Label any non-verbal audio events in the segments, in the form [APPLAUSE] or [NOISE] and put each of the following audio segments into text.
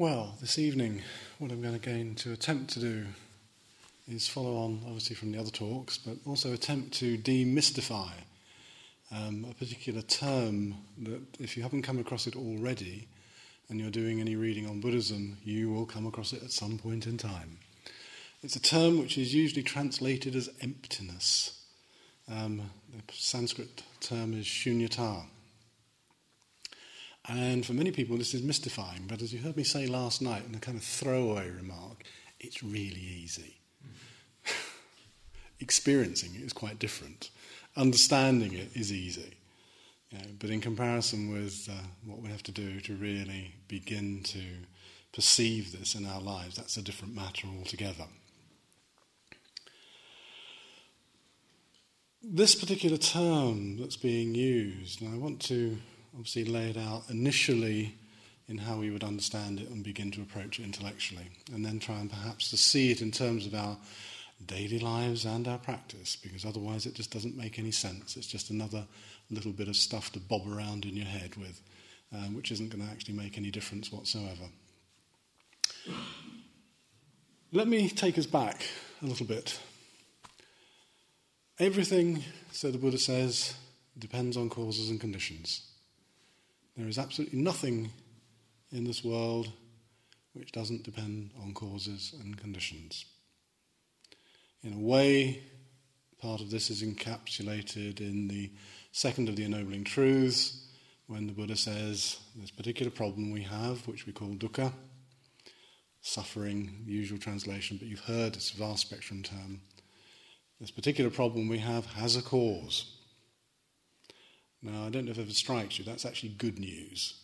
Well, this evening, what I'm going to, going to attempt to do is follow on, obviously, from the other talks, but also attempt to demystify um, a particular term that, if you haven't come across it already and you're doing any reading on Buddhism, you will come across it at some point in time. It's a term which is usually translated as emptiness. Um, the Sanskrit term is shunyata. And for many people, this is mystifying, but as you heard me say last night in a kind of throwaway remark, it's really easy. [LAUGHS] Experiencing it is quite different. Understanding it is easy. You know, but in comparison with uh, what we have to do to really begin to perceive this in our lives, that's a different matter altogether. This particular term that's being used, and I want to obviously laid out initially in how we would understand it and begin to approach it intellectually, and then try and perhaps to see it in terms of our daily lives and our practice, because otherwise it just doesn't make any sense. It's just another little bit of stuff to bob around in your head with, um, which isn't going to actually make any difference whatsoever. Let me take us back a little bit. Everything, so the Buddha says, depends on causes and conditions. There is absolutely nothing in this world which doesn't depend on causes and conditions. In a way, part of this is encapsulated in the second of the ennobling truths, when the Buddha says this particular problem we have, which we call dukkha, suffering, usual translation, but you've heard this vast spectrum term. This particular problem we have has a cause. Now, I don't know if it strikes you, that's actually good news,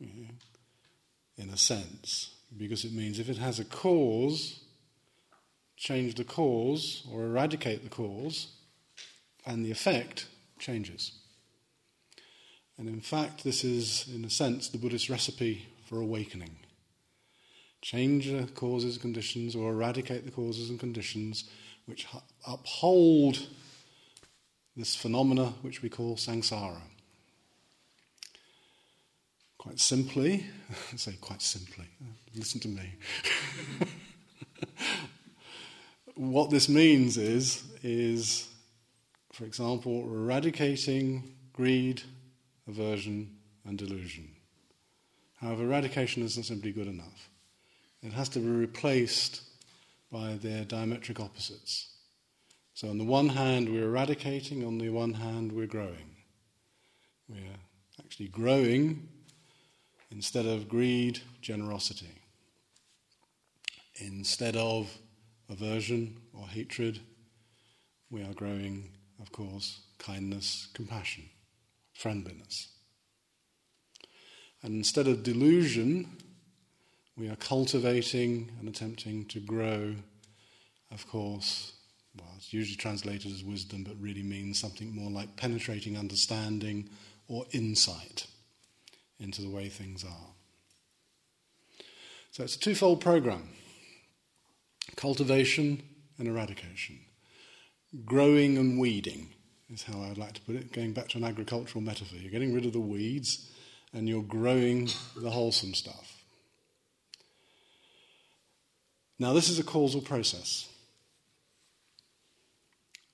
in a sense, because it means if it has a cause, change the cause or eradicate the cause, and the effect changes. And in fact, this is, in a sense, the Buddhist recipe for awakening. Change the causes and conditions or eradicate the causes and conditions which uphold this phenomena which we call samsara. Quite simply, I [LAUGHS] say quite simply, listen to me. [LAUGHS] what this means is, is, for example, eradicating greed, aversion, and delusion. However, eradication isn't simply good enough. It has to be replaced by their diametric opposites. So, on the one hand, we're eradicating, on the one hand, we're growing. We're actually growing instead of greed, generosity. Instead of aversion or hatred, we are growing, of course, kindness, compassion, friendliness. And instead of delusion, we are cultivating and attempting to grow, of course, well, it's usually translated as wisdom, but really means something more like penetrating understanding or insight into the way things are. So it's a twofold program cultivation and eradication. Growing and weeding is how I would like to put it, going back to an agricultural metaphor. You're getting rid of the weeds and you're growing the wholesome stuff. Now, this is a causal process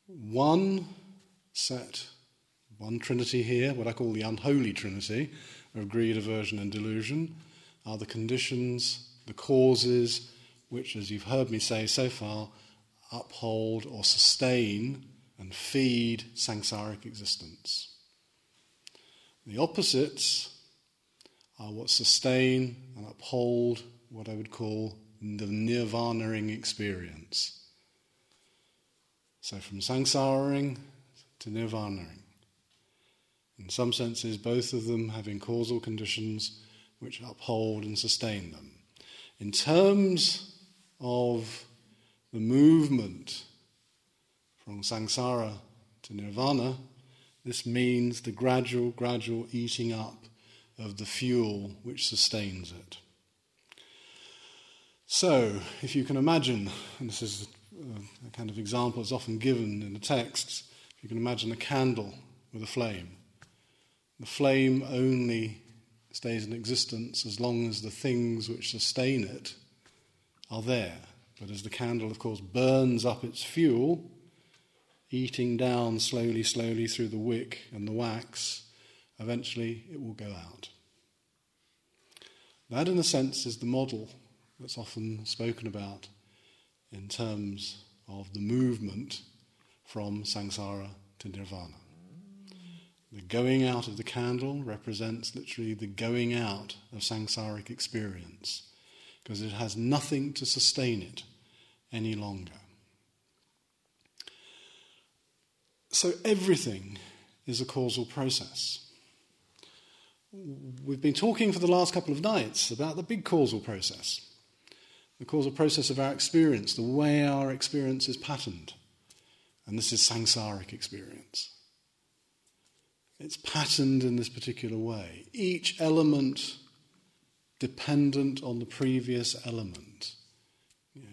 one set, one trinity here, what I call the unholy trinity of greed, aversion, and delusion, are the conditions, the causes, which, as you've heard me say so far, uphold or sustain and feed samsaric existence. The opposites are what sustain and uphold what I would call the nirvanaing experience. So from samsaraing to nirvanaing. In some senses, both of them having causal conditions which uphold and sustain them. In terms of the movement from samsara to nirvana, this means the gradual, gradual eating up of the fuel which sustains it. So, if you can imagine, and this is Uh, a kind of example is often given in the texts. If you can imagine a candle with a flame, the flame only stays in existence as long as the things which sustain it are there. But as the candle, of course, burns up its fuel, eating down slowly, slowly through the wick and the wax, eventually it will go out. That, in a sense, is the model that's often spoken about in terms of the movement from samsara to nirvana. The going out of the candle represents literally the going out of samsaric experience because it has nothing to sustain it any longer. So everything is a causal process. We've been talking for the last couple of nights about the big causal process, the causal process of our experience, the way our experience is patterned. And this is samsaric experience. It's patterned in this particular way. Each element dependent on the previous element. You know,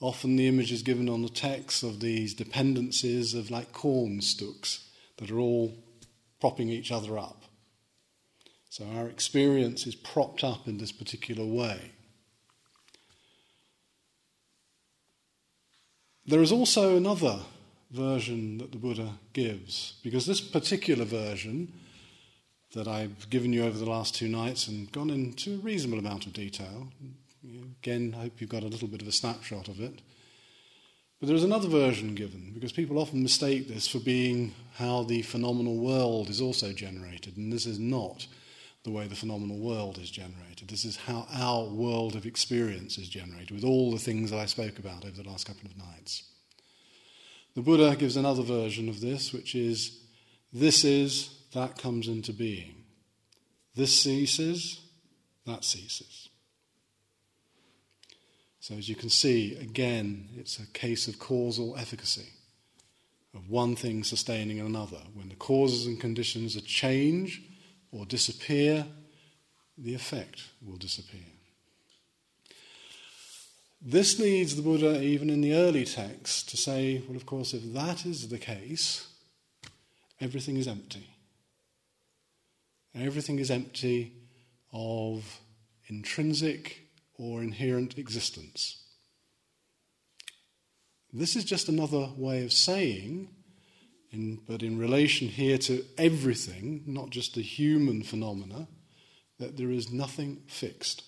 often the image is given on the text of these dependencies of like corn stalks that are all propping each other up. So our experience is propped up in this particular way. There is also another version that the Buddha gives, because this particular version that I've given you over the last two nights and gone into a reasonable amount of detail, again, I hope you've got a little bit of a snapshot of it. But there is another version given, because people often mistake this for being how the phenomenal world is also generated, and this is not the way the phenomenal world is generated. This is how our world of experience is generated, with all the things that I spoke about over the last couple of nights. The Buddha gives another version of this, which is this is, that comes into being. This ceases, that ceases. So, as you can see, again, it's a case of causal efficacy, of one thing sustaining another. When the causes and conditions are change, or disappear, the effect will disappear. This leads the Buddha, even in the early texts, to say, well, of course, if that is the case, everything is empty. Everything is empty of intrinsic or inherent existence. This is just another way of saying in, but in relation here to everything, not just the human phenomena, that there is nothing fixed.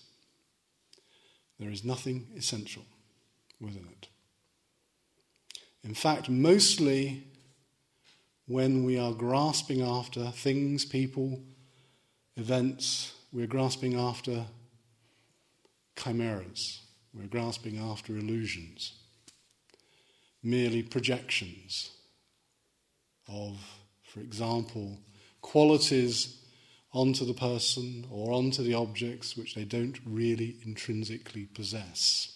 There is nothing essential within it. In fact, mostly when we are grasping after things, people, events, we're grasping after chimeras, we're grasping after illusions, merely projections of, for example, qualities onto the person or onto the objects which they don't really intrinsically possess.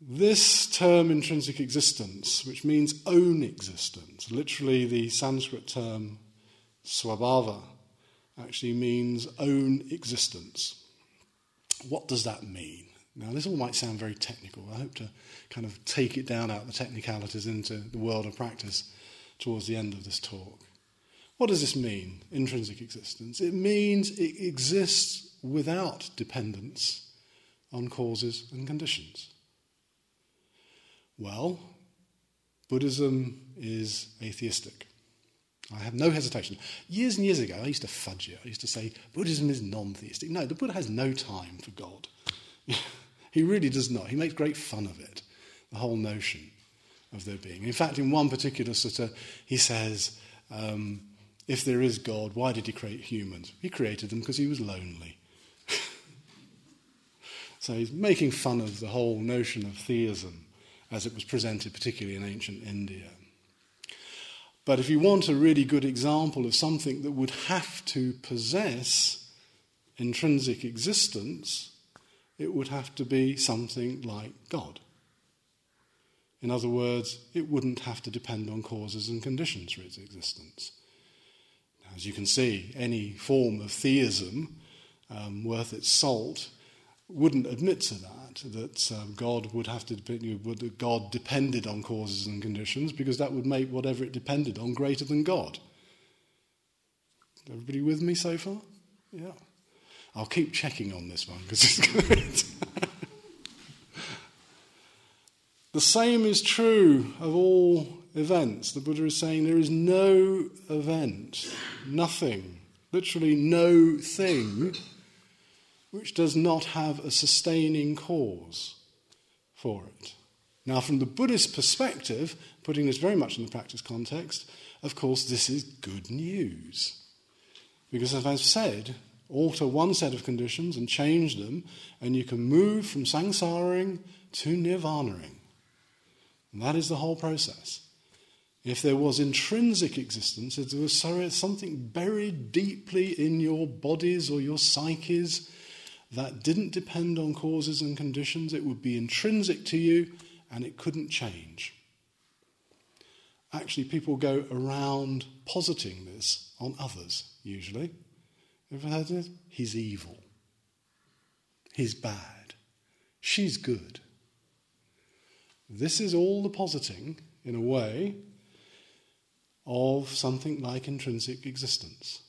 This term intrinsic existence, which means own existence, literally the Sanskrit term swabhava, actually means own existence. What does that mean? Now, this all might sound very technical. I hope to kind of take it down out the technicalities into the world of practice towards the end of this talk. What does this mean, intrinsic existence? It means it exists without dependence on causes and conditions. Well, Buddhism is atheistic. I have no hesitation. Years and years ago, I used to fudge it. I used to say Buddhism is non theistic. No, the Buddha has no time for God. [LAUGHS] He really does not. He makes great fun of it, the whole notion of there being. In fact, in one particular sutta, he says, um, if there is God, why did he create humans? He created them because he was lonely. [LAUGHS] so he's making fun of the whole notion of theism as it was presented, particularly in ancient India. But if you want a really good example of something that would have to possess intrinsic existence, it would have to be something like God. In other words, it wouldn't have to depend on causes and conditions for its existence. As you can see, any form of theism um, worth its salt wouldn't admit to that, that um, God would have to depend, God depended on causes and conditions, because that would make whatever it depended on greater than God. Everybody with me so far? Yeah. I'll keep checking on this one because it's [LAUGHS] good. the same is true of all events. The Buddha is saying there is no event, nothing, literally no thing, which does not have a sustaining cause for it. Now, from the Buddhist perspective, putting this very much in the practice context, of course, this is good news. Because, as I've said, alter one set of conditions and change them, and you can move from samsaring to nirvanaing. And that is the whole process. If there was intrinsic existence, if there was something buried deeply in your bodies or your psyches that didn't depend on causes and conditions, it would be intrinsic to you and it couldn't change. Actually, people go around positing this on others, usually. Ever heard it? He's evil. He's bad. She's good. This is all the positing, in a way, of something like intrinsic existence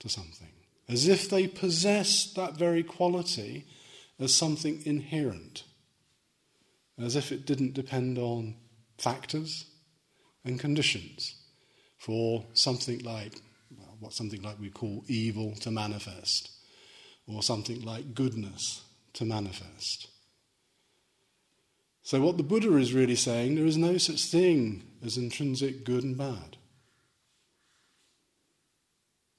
to something. As if they possessed that very quality as something inherent as if it didn't depend on factors and conditions for something like well, what something like we call evil to manifest, or something like goodness to manifest. So, what the Buddha is really saying, there is no such thing as intrinsic good and bad.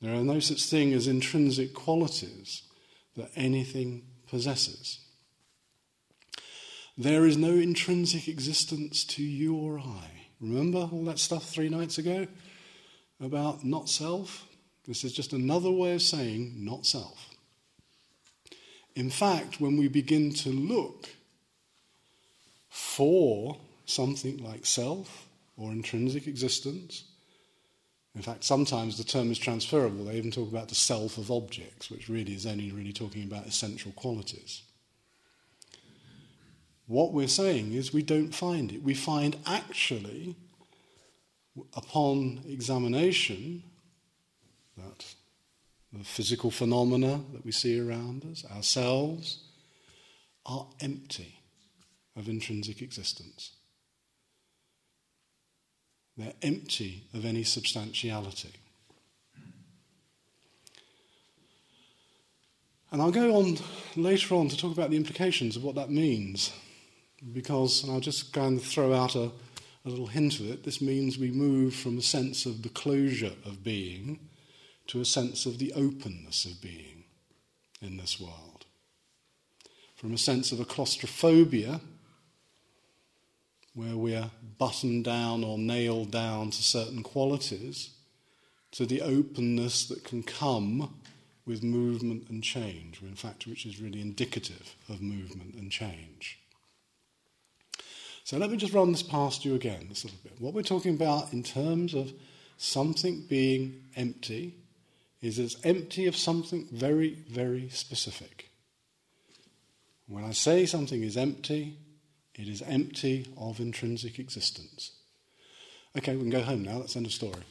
There are no such thing as intrinsic qualities that anything possesses. There is no intrinsic existence to you or I. Remember all that stuff three nights ago about not self? This is just another way of saying not self. In fact, when we begin to look for something like self or intrinsic existence, in fact, sometimes the term is transferable. They even talk about the self of objects, which really is only really talking about essential qualities. What we're saying is we don't find it. We find actually, upon examination, that the physical phenomena that we see around us, ourselves, are empty of intrinsic existence. They're empty of any substantiality. And I'll go on later on to talk about the implications of what that means because, and I'll just kind of throw out a, a little hint of it, this means we move from a sense of the closure of being to a sense of the openness of being in this world. From a sense of a claustrophobia, where we're buttoned down or nailed down to certain qualities, to the openness that can come with movement and change, in fact, which is really indicative of movement and change. So let me just run this past you again, this little bit. What we're talking about in terms of something being empty is it's empty of something very, very specific. When I say something is empty, it is empty of intrinsic existence. Okay, we can go home now. That's end of story.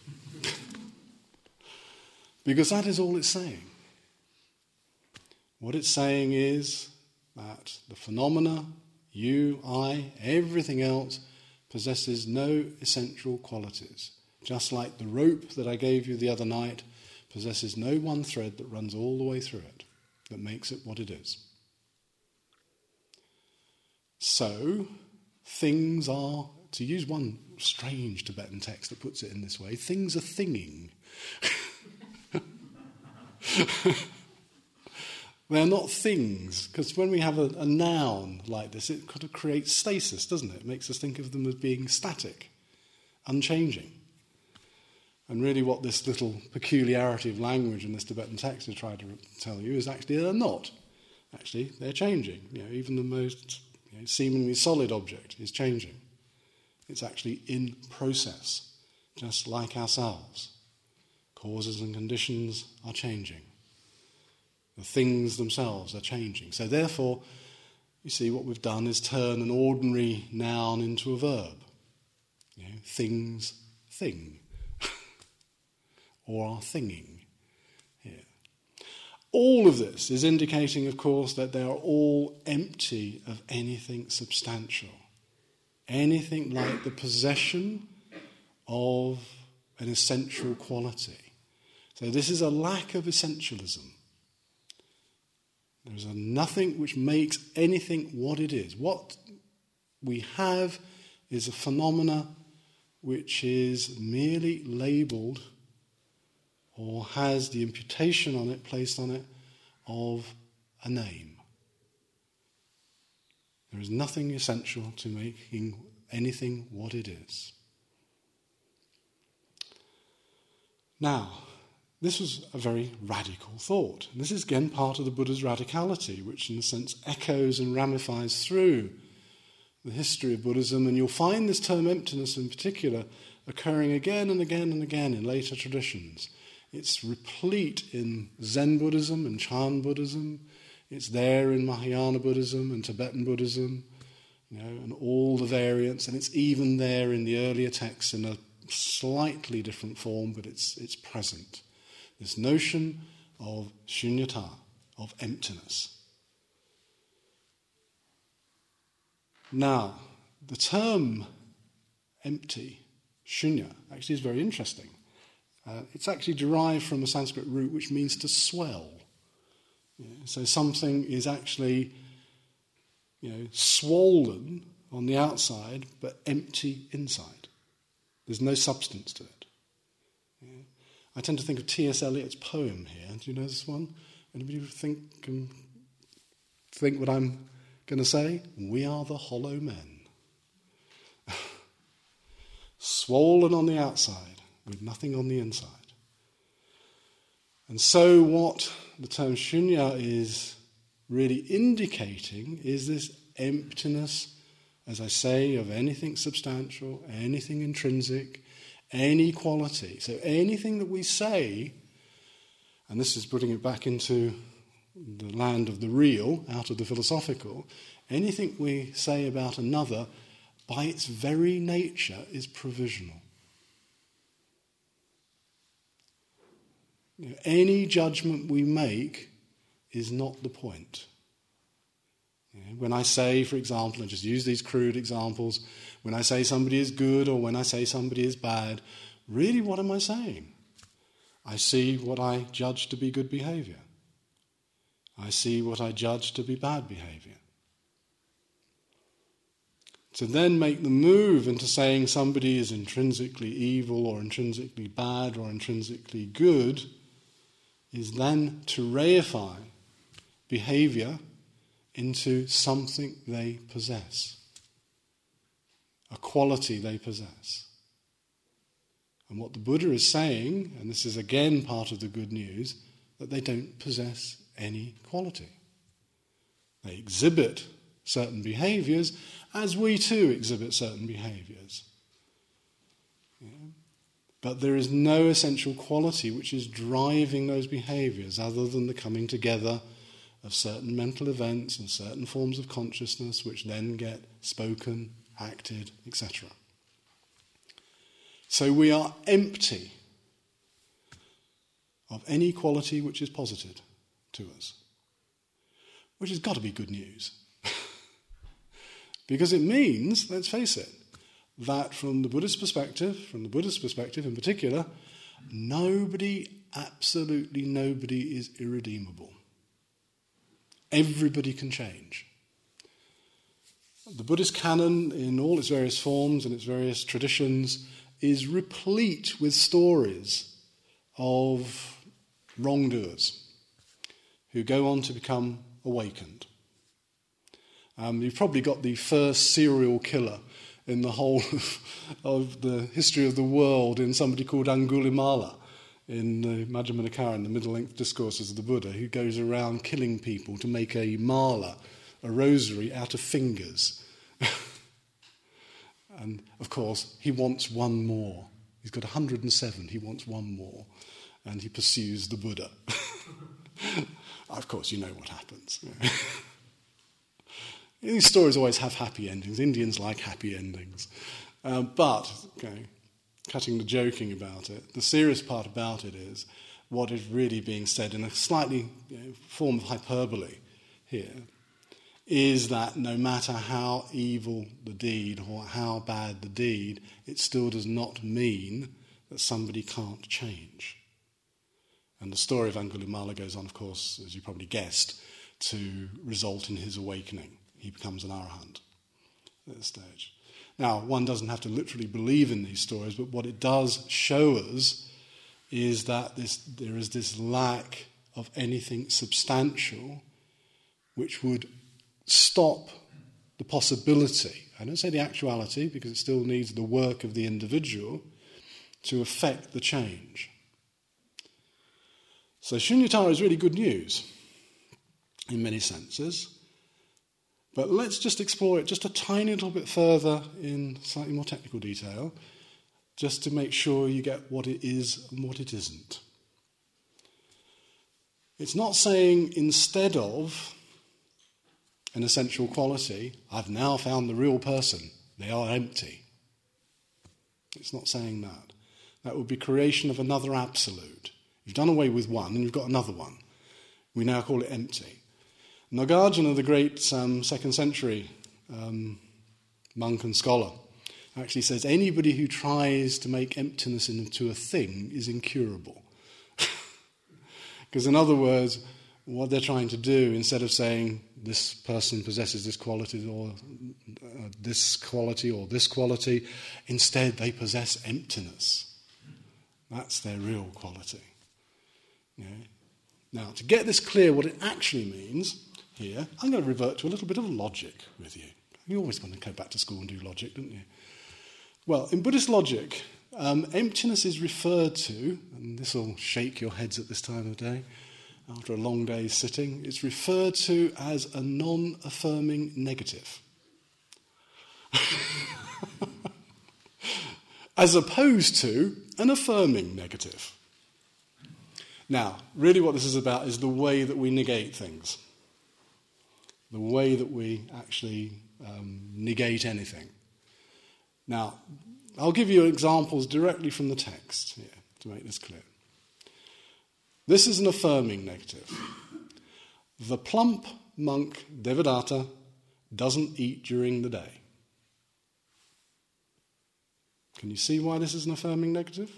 [LAUGHS] because that is all it's saying. What it's saying is that the phenomena you, I, everything else possesses no essential qualities. Just like the rope that I gave you the other night possesses no one thread that runs all the way through it, that makes it what it is. So, things are, to use one strange Tibetan text that puts it in this way, things are thinging. [LAUGHS] They're not things, because when we have a, a, noun like this, it kind of creates stasis, doesn't it? It makes us think of them as being static, unchanging. And really, what this little peculiarity of language in this Tibetan text is trying to tell you is actually they're not. Actually, they're changing. You know, even the most you know, seemingly solid object is changing. It's actually in process, just like ourselves. Causes and conditions are changing. The things themselves are changing. So, therefore, you see, what we've done is turn an ordinary noun into a verb. You know, things thing, [LAUGHS] or are thinging. All of this is indicating, of course, that they are all empty of anything substantial, anything like the possession of an essential quality. So, this is a lack of essentialism. There's a nothing which makes anything what it is. What we have is a phenomena which is merely labeled or has the imputation on it, placed on it, of a name. There is nothing essential to making anything what it is. Now, this was a very radical thought. And this is again part of the Buddha's radicality, which in a sense echoes and ramifies through the history of Buddhism. And you'll find this term emptiness in particular occurring again and again and again in later traditions. It's replete in Zen Buddhism and Chan Buddhism. It's there in Mahayana Buddhism and Tibetan Buddhism, you know, and all the variants. And it's even there in the earlier texts in a slightly different form, but it's, it's present. This notion of shunyata, of emptiness. Now, the term empty, shunya, actually is very interesting. Uh, it's actually derived from a Sanskrit root which means to swell. Yeah, so something is actually you know, swollen on the outside but empty inside. There's no substance to it. Yeah. I tend to think of T.S. Eliot's poem here. Do you know this one? Anybody think, um, think what I'm going to say? We are the hollow men. [LAUGHS] Swollen on the outside with nothing on the inside. And so, what the term shunya is really indicating is this emptiness, as I say, of anything substantial, anything intrinsic, any quality. So, anything that we say, and this is putting it back into the land of the real, out of the philosophical, anything we say about another, by its very nature, is provisional. You know, any judgment we make is not the point. You know, when I say, for example, and just use these crude examples, when I say somebody is good or when I say somebody is bad, really what am I saying? I see what I judge to be good behavior. I see what I judge to be bad behavior. To then make the move into saying somebody is intrinsically evil or intrinsically bad or intrinsically good is then to reify behavior into something they possess, a quality they possess. And what the Buddha is saying, and this is again part of the good news, that they don't possess any quality. They exhibit certain behaviors as we too exhibit certain behaviors. But there is no essential quality which is driving those behaviors other than the coming together of certain mental events and certain forms of consciousness which then get spoken, acted, etc. So we are empty of any quality which is posited to us, which has got to be good news. [LAUGHS] because it means, let's face it, that from the Buddhist perspective, from the Buddhist perspective in particular, nobody, absolutely nobody, is irredeemable. Everybody can change. The Buddhist canon, in all its various forms and its various traditions, is replete with stories of wrongdoers who go on to become awakened. Um, you've probably got the first serial killer in the whole [LAUGHS] of the history of the world in somebody called Angulimala in the Majjhima Nikaya, in the middle length discourses of the Buddha, who goes around killing people to make a mala, a rosary, out of fingers. [LAUGHS] and of course, he wants one more. He's got 107, he wants one more. And he pursues the Buddha. [LAUGHS] of course, you know what happens. These stories always have happy endings. Indians like happy endings. Uh, but, okay, cutting the joking about it, the serious part about it is what is really being said in a slightly you know, form of hyperbole here is that no matter how evil the deed or how bad the deed, it still does not mean that somebody can't change. And the story of Angulimala goes on, of course, as you probably guessed, to result in his awakening. He becomes an arahant at this stage. Now, one doesn't have to literally believe in these stories, but what it does show us is that this, there is this lack of anything substantial which would stop the possibility. I don't say the actuality because it still needs the work of the individual to affect the change. So Shunyata is really good news in many senses. But let's just explore it just a tiny little bit further in slightly more technical detail, just to make sure you get what it is and what it isn't. It's not saying instead of an essential quality, I've now found the real person, they are empty. It's not saying that. That would be creation of another absolute. You've done away with one and you've got another one. We now call it empty. Nagarjuna, the great um, second century um, monk and scholar, actually says anybody who tries to make emptiness into a thing is incurable. [LAUGHS] Because, in other words, what they're trying to do, instead of saying this person possesses this quality or uh, this quality or this quality, instead they possess emptiness. That's their real quality. Now, to get this clear, what it actually means, here, I'm going to revert to a little bit of logic with you. You always want to go back to school and do logic, don't you? Well, in Buddhist logic, um, emptiness is referred to, and this will shake your heads at this time of day after a long day's sitting, it's referred to as a non affirming negative. [LAUGHS] as opposed to an affirming negative. Now, really, what this is about is the way that we negate things the way that we actually um, negate anything. Now, I'll give you examples directly from the text here to make this clear. This is an affirming negative. The plump monk Devadatta doesn't eat during the day. Can you see why this is an affirming negative?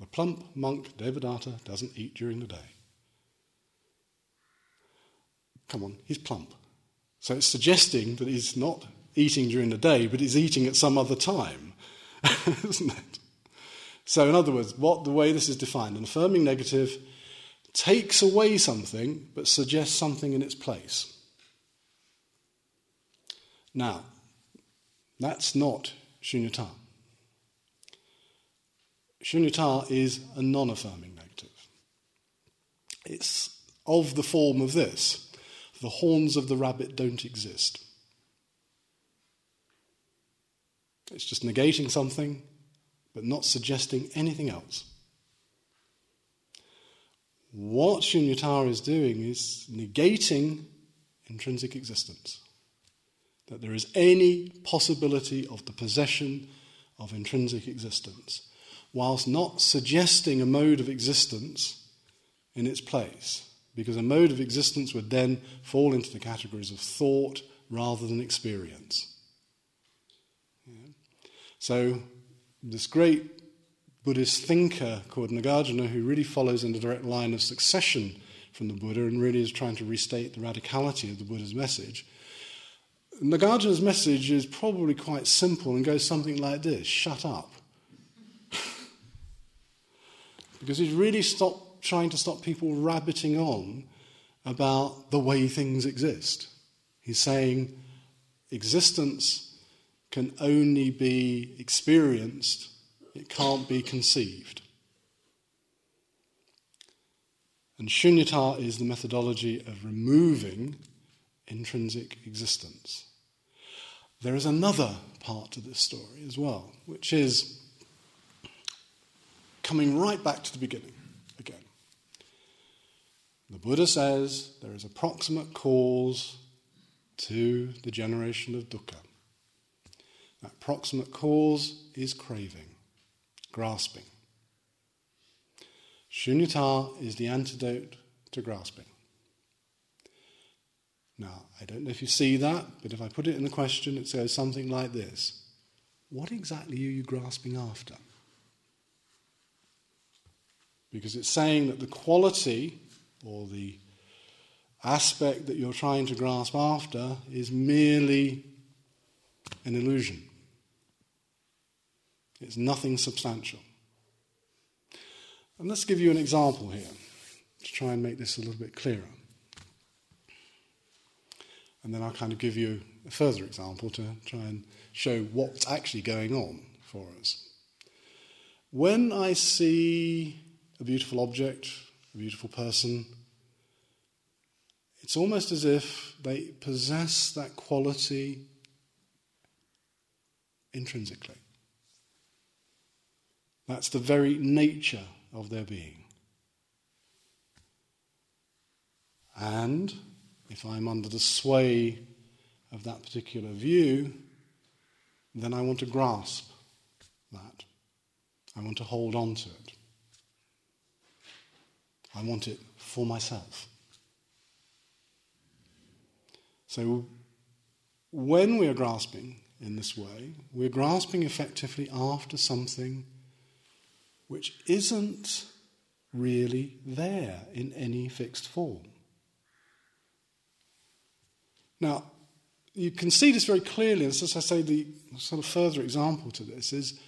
The plump monk Devadatta doesn't eat during the day. Come on, he's plump. So it's suggesting that he's not eating during the day, but he's eating at some other time, [LAUGHS] isn't it? So, in other words, what the way this is defined, an affirming negative takes away something but suggests something in its place. Now, that's not shunyata. Shunyata is a non affirming negative. It's of the form of this the horns of the rabbit don't exist. It's just negating something, but not suggesting anything else. What Shunyata is doing is negating intrinsic existence. That there is any possibility of the possession of intrinsic existence, whilst not suggesting a mode of existence in its place because a mode of existence would then fall into the categories of thought rather than experience. Yeah. So, this great Buddhist thinker called Nagarjuna, who really follows in the direct line of succession from the Buddha and really is trying to restate the radicality of the Buddha's message. Nagarjuna's message is probably quite simple and goes something like this shut up. [LAUGHS] because he's really stopped trying to stop people rabbiting on about the way things exist. He's saying existence can only be experienced, it can't be conceived. And shunyata is the methodology of removing intrinsic existence. There is another part to this story as well, which is coming right back to the beginning. The Buddha says there is a proximate cause to the generation of dukkha. That proximate cause is craving, grasping. Shunyata is the antidote to grasping. Now, I don't know if you see that, but if I put it in a question, it says something like this What exactly are you grasping after? Because it's saying that the quality or the aspect that you're trying to grasp after is merely an illusion. It's nothing substantial. And let's give you an example here to try and make this a little bit clearer. And then I'll kind of give you a further example to try and show what's actually going on for us. When I see a beautiful object, a beautiful person, it's almost as if they possess that quality intrinsically. That's the very nature of their being. And if I'm under the sway of that particular view, then I want to grasp that. I want to hold on to it. I want it for myself. So, when we are grasping in this way, we're grasping effectively after something which isn't really there in any fixed form. Now, you can see this very clearly, and as I say, the sort of further example to this is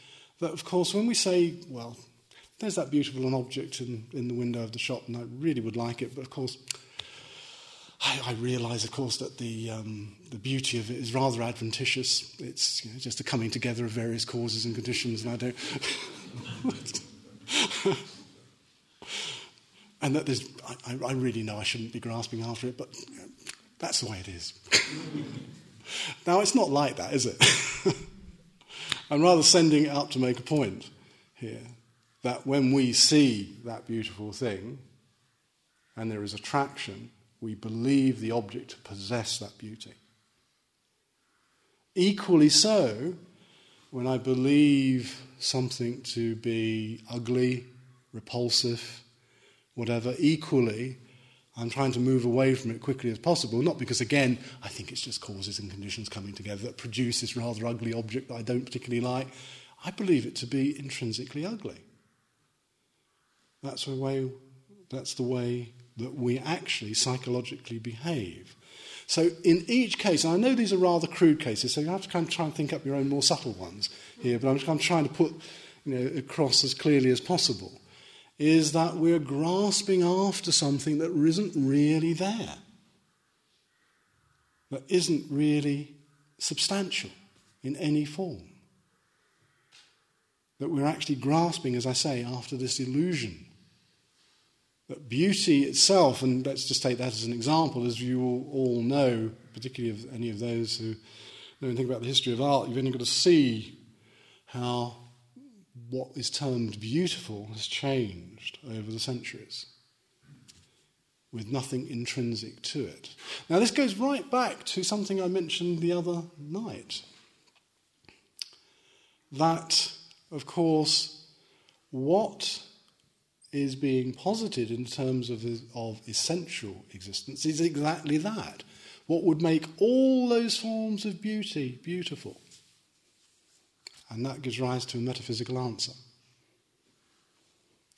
that, of course, when we say, well, there's that beautiful an object in, in the window of the shop, and I really would like it, but of course, I, I realise, of course, that the, um, the beauty of it is rather adventitious. It's you know, just a coming together of various causes and conditions, and I don't. [LAUGHS] and that there's, I, I, really know I shouldn't be grasping after it, but that's the way it is. [LAUGHS] now, it's not like that, is it? [LAUGHS] I'm rather sending it up to make a point here that when we see that beautiful thing and there is attraction, we believe the object to possess that beauty. Equally so, when I believe something to be ugly, repulsive, whatever, equally, I'm trying to move away from it quickly as possible, not because, again, I think it's just causes and conditions coming together that produce this rather ugly object that I don't particularly like. I believe it to be intrinsically ugly. That's the way, that's the way that we actually psychologically behave. So, in each case, I know these are rather crude cases, so you have to kind of try and think up your own more subtle ones here, but I'm, I'm trying to put you know, across as clearly as possible, is that we're grasping after something that isn't really there, that isn't really substantial in any form. That we're actually grasping, as I say, after this illusion but beauty itself, and let's just take that as an example, as you all know, particularly of any of those who know anything about the history of art, you've only got to see how what is termed beautiful has changed over the centuries with nothing intrinsic to it. Now, this goes right back to something I mentioned the other night. That, of course, what is being posited in terms of, of essential existence is exactly that. What would make all those forms of beauty beautiful? And that gives rise to a metaphysical answer.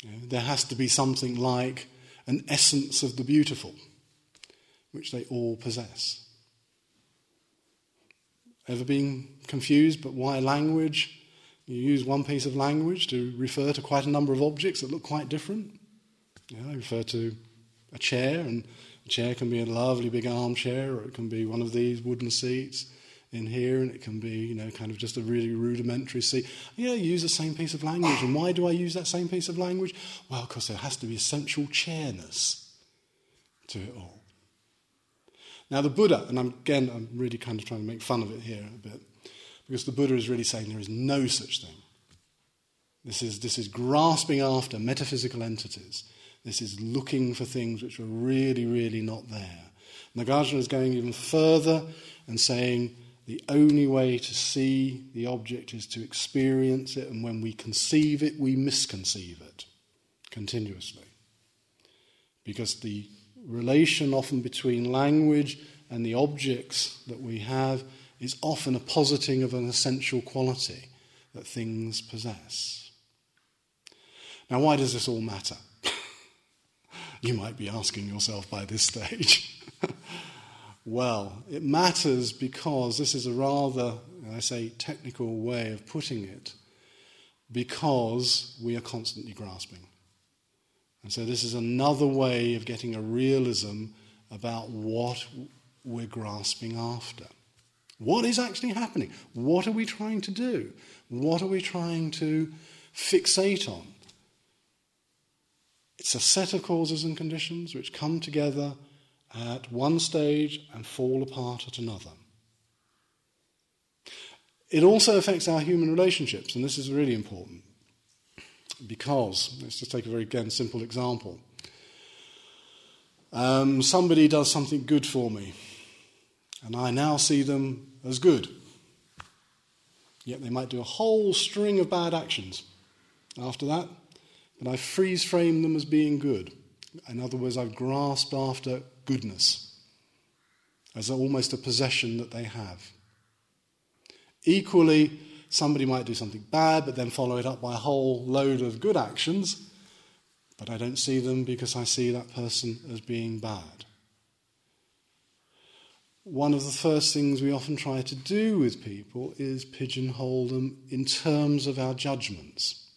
You know, there has to be something like an essence of the beautiful, which they all possess. Ever been confused, but why language? You use one piece of language to refer to quite a number of objects that look quite different. You know, I refer to a chair, and a chair can be a lovely big armchair, or it can be one of these wooden seats in here, and it can be, you know, kind of just a really rudimentary seat. Yeah, you use the same piece of language. And why do I use that same piece of language? Well, because there has to be essential chairness to it all. Now, the Buddha, and I'm, again, I'm really kind of trying to make fun of it here a bit. Because the Buddha is really saying there is no such thing. This is, this is grasping after metaphysical entities. This is looking for things which are really, really not there. Nagarjuna is going even further and saying the only way to see the object is to experience it, and when we conceive it, we misconceive it. continuously. Because the relation often between language and the objects that we have is often a positing of an essential quality that things possess. Now, why does this all matter? [LAUGHS] you might be asking yourself by this stage. [LAUGHS] well, it matters because this is a rather, I say, technical way of putting it, because we are constantly grasping. And so, this is another way of getting a realism about what we're grasping after. What is actually happening? What are we trying to do? What are we trying to fixate on? It's a set of causes and conditions which come together at one stage and fall apart at another. It also affects our human relationships, and this is really important because, let's just take a very again simple example. Um, somebody does something good for me, and I now see them as good. Yet they might do a whole string of bad actions after that, but I freeze frame them as being good. In other words, I've grasped after goodness as almost a possession that they have. Equally, somebody might do something bad, but then follow it up by a whole load of good actions, but I don't see them because I see that person as being bad one of the first things we often try to do with people is pigeonhole them in terms of our judgments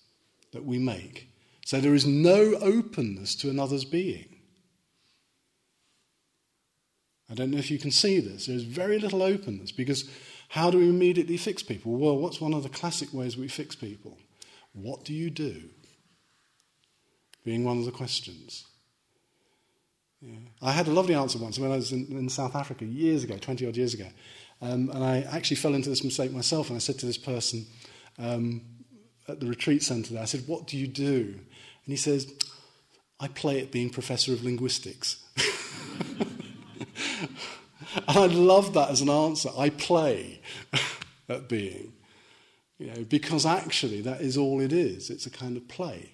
that we make. So there is no openness to another's being. I don't know if you can see this. There's very little openness because how do we immediately fix people? Well, what's one of the classic ways we fix people? What do you do? Being one of the questions. I had a lovely answer once when I was in, in South Africa years ago, 20 odd years ago. Um, and I actually fell into this mistake myself. And I said to this person um, at the retreat centre there, I said, What do you do? And he says, I play at being professor of linguistics. [LAUGHS] and I love that as an answer. I play [LAUGHS] at being. You know, because actually that is all it is. It's a kind of play.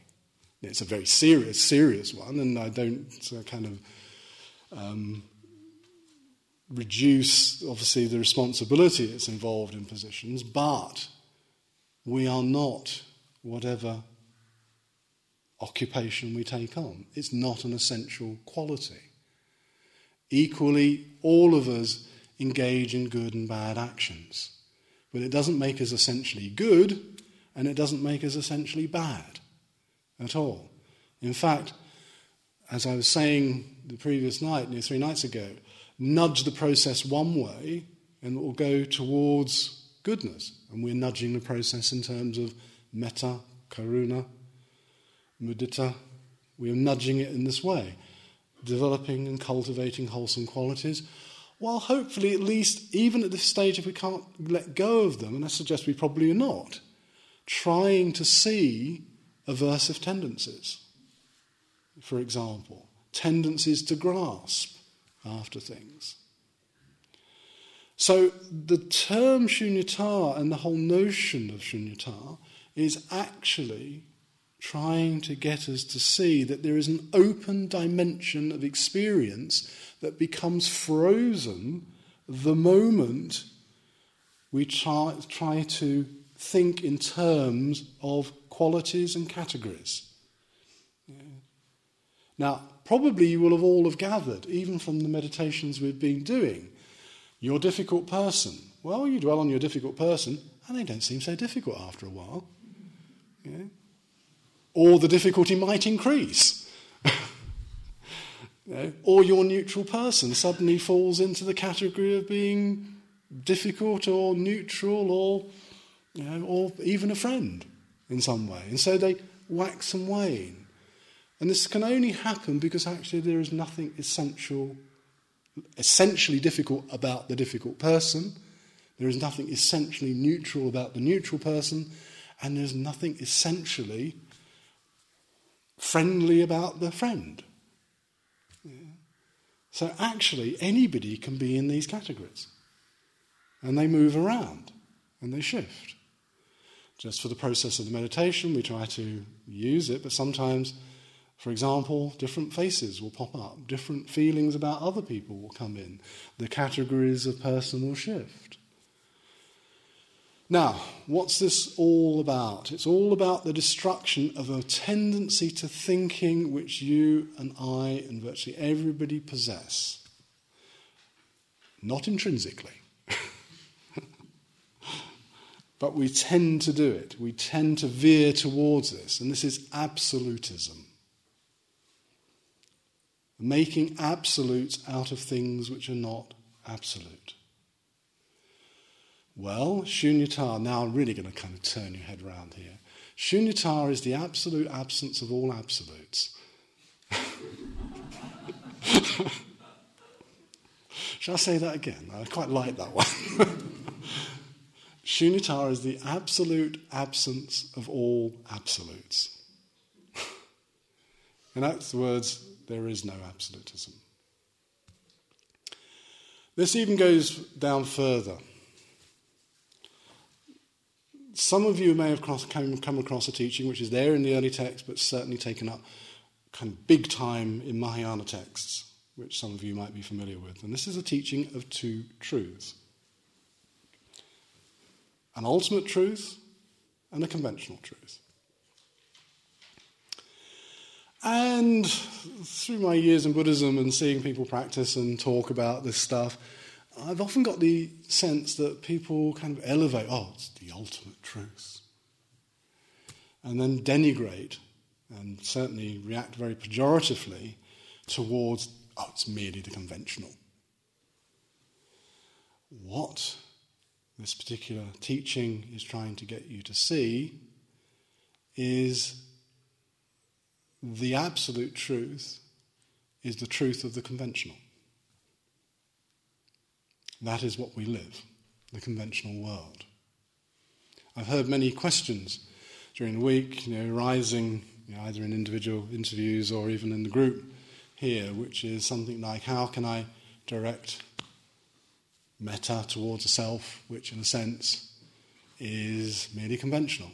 It's a very serious, serious one, and I don't uh, kind of um, reduce, obviously, the responsibility that's involved in positions, but we are not whatever occupation we take on. It's not an essential quality. Equally, all of us engage in good and bad actions. But it doesn't make us essentially good, and it doesn't make us essentially bad at all. In fact, as I was saying the previous night, near three nights ago, nudge the process one way and it will go towards goodness. And we're nudging the process in terms of metta, karuna, mudita. We're nudging it in this way, developing and cultivating wholesome qualities, while hopefully, at least, even at this stage, if we can't let go of them, and I suggest we probably are not, trying to see aversive tendencies for example, tendencies to grasp after things. So the term shunyata and the whole notion of shunyata is actually trying to get us to see that there is an open dimension of experience that becomes frozen the moment we try, try to think in terms of qualities and categories. Now, probably you will have all have gathered, even from the meditations we've been doing, your difficult person. Well, you dwell on your difficult person, and they don't seem so difficult after a while. Yeah? Or the difficulty might increase. [LAUGHS] you know? Or your neutral person suddenly falls into the category of being difficult or neutral or, you know, or even a friend in some way. And so they wax and wane. And this can only happen because actually there is nothing essential, essentially difficult about the difficult person. There is nothing essentially neutral about the neutral person. And there's nothing essentially friendly about the friend. Yeah. So actually, anybody can be in these categories. And they move around and they shift. Just for the process of the meditation, we try to use it, but sometimes For example, different faces will pop up, different feelings about other people will come in. The categories of person will shift. Now, what's this all about? It's all about the destruction of a tendency to thinking which you and I and virtually everybody possess. Not intrinsically, [LAUGHS] but we tend to do it. We tend to veer towards this, and this is absolutism. Making absolutes out of things which are not absolute. Well, shunyata, now I'm really going to kind of turn your head around here. Shunyata is the absolute absence of all absolutes. [LAUGHS] Shall I say that again? I quite like that one. [LAUGHS] Shunyata is the absolute absence of all absolutes. In other words, there is no absolutism. This even goes down further. Some of you may have come, across a teaching which is there in the early text, but certainly taken up kind of big time in Mahayana texts, which some of you might be familiar with. And this is a teaching of two truths an ultimate truth and a conventional truth. And through my years in Buddhism and seeing people practice and talk about this stuff, I've often got the sense that people kind of elevate, oh, it's the ultimate truth. And then denigrate and certainly react very pejoratively towards, oh, it's merely the conventional. What this particular teaching is trying to get you to see is the absolute truth is the truth of the conventional. That is what we live, the conventional world. I've heard many questions during the week, you know, rising you know, either in individual interviews or even in the group here, which is something like how can I direct metta towards a self, which in a sense is merely conventional?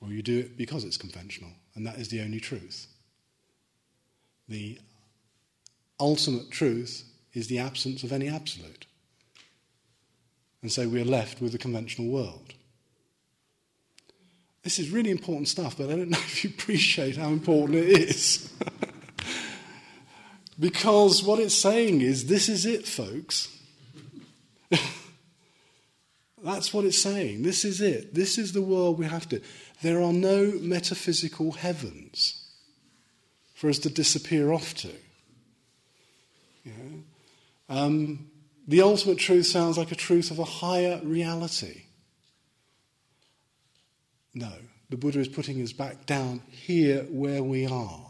Well, you do it because it's conventional, and that is the only truth. The ultimate truth is the absence of any absolute. And so we're left with the conventional world. This is really important stuff, but I don't know [LAUGHS] if you appreciate how important it is. [LAUGHS] because what it's saying is this is it, folks. [LAUGHS] That's what it's saying. This is it. This is the world we have to. There are no metaphysical heavens for us to disappear off to. Um, the ultimate truth sounds like a truth of a higher reality. No, the Buddha is putting us back down here where we are.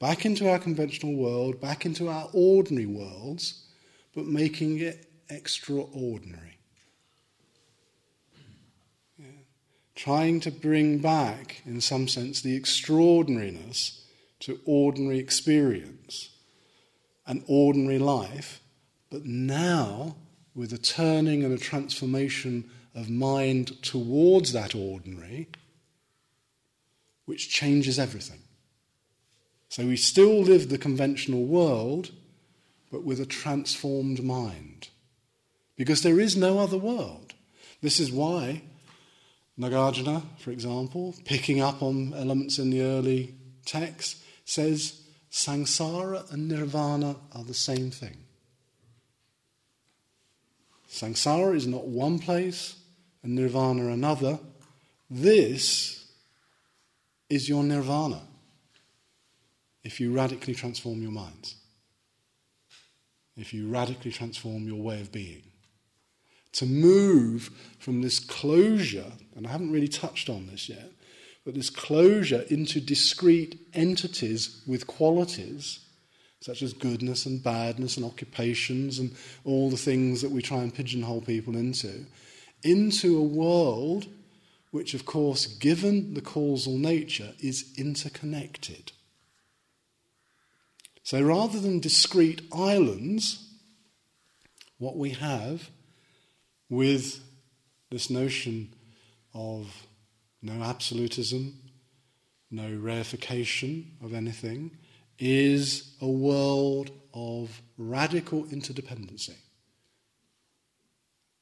Back into our conventional world, back into our ordinary worlds, but making it extraordinary. Yeah. Trying to bring back, in some sense, the extraordinariness to ordinary experience an ordinary life, but now with a turning and a transformation of mind towards that ordinary, which changes everything. So we still live the conventional world, but with a transformed mind. Because there is no other world. This is why Nagarjuna, for example, picking up on elements in the early text, says Sangsara and nirvana are the same thing. Sangsara is not one place and nirvana another. This is your nirvana if you radically transform your minds, if you radically transform your way of being. To move from this closure, and I haven't really touched on this yet, but this closure into discrete entities with qualities such as goodness and badness and occupations and all the things that we try and pigeonhole people into, into a world which, of course, given the causal nature, is interconnected. So rather than discrete islands, what we have with this notion of no absolutism, no reification of anything, is a world of radical interdependency.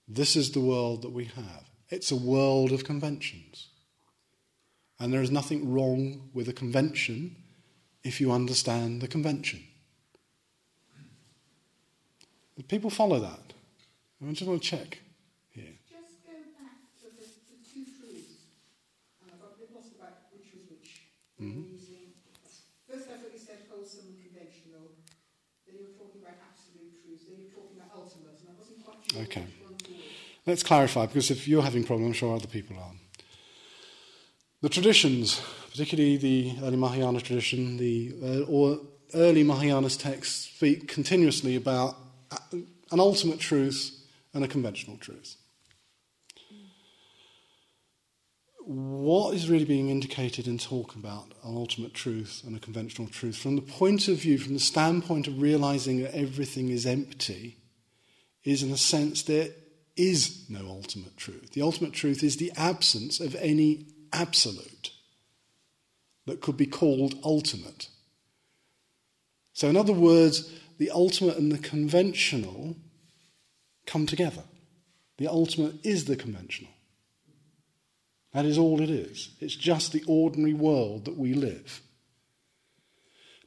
This is the world that we have. It's a world of conventions. And there is nothing wrong with a convention if you understand the convention. People follow that. I just want to check here. Just go back to the, the two truths. And I've got a bit lost about which was which. Mm-hmm. First I thought you said wholesome and conventional. Then you were talking about absolute truths. Then you were talking about ultimate. And I wasn't quite sure Okay. which one you were. Let's clarify, because if you're having problems, I'm sure other people are. The traditions, particularly the early Mahayana tradition, the uh, or early Mahayana texts speak continuously about an ultimate truth and a conventional truth. What is really being indicated in talk about an ultimate truth and a conventional truth, from the point of view, from the standpoint of realizing that everything is empty, is in a sense there is no ultimate truth. The ultimate truth is the absence of any absolute that could be called ultimate. So, in other words, the ultimate and the conventional come together. The ultimate is the conventional. That is all it is. It's just the ordinary world that we live.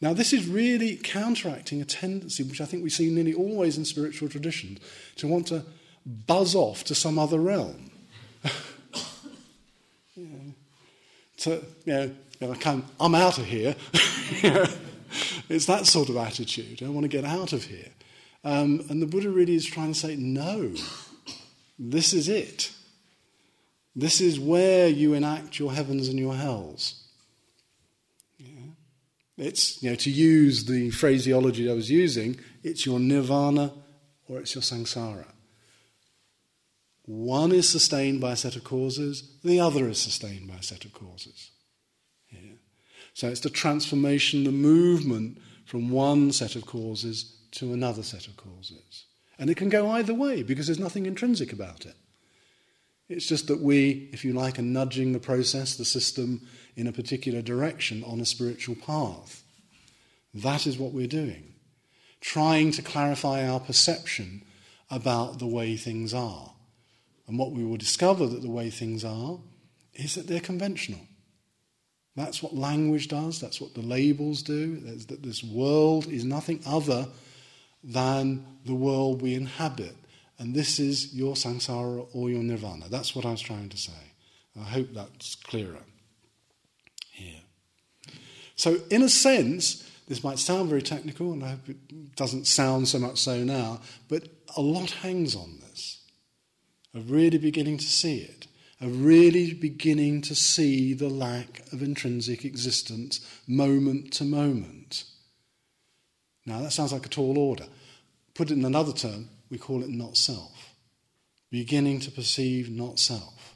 Now, this is really counteracting a tendency which I think we see nearly always in spiritual traditions to want to buzz off to some other realm. You know, to, you know, you know, I can't, I'm out of here. [LAUGHS] It's that sort of attitude. I want to get out of here. Um, and the Buddha really is trying to say, no, this is it. This is where you enact your heavens and your hells. Yeah. It's, you know, to use the phraseology I was using, it's your nirvana or it's your samsara. One is sustained by a set of causes, the other is sustained by a set of causes. Yeah. So it's the transformation, the movement from one set of causes to another set of causes. And it can go either way because there's nothing intrinsic about it. It's just that we, if you like, are nudging the process, the system, in a particular direction on a spiritual path. That is what we're doing. Trying to clarify our perception about the way things are. And what we will discover that the way things are is that they're conventional. That's what language does, that's what the labels do, that this world is nothing other than the world we inhabit. And this is your samsara or your nirvana. That's what I was trying to say. I hope that's clearer here. So, in a sense, this might sound very technical, and I hope it doesn't sound so much so now, but a lot hangs on this of really beginning to see it, of really beginning to see the lack of intrinsic existence moment to moment. Now, that sounds like a tall order. Put it in another term, we call it not self. Beginning to perceive not self.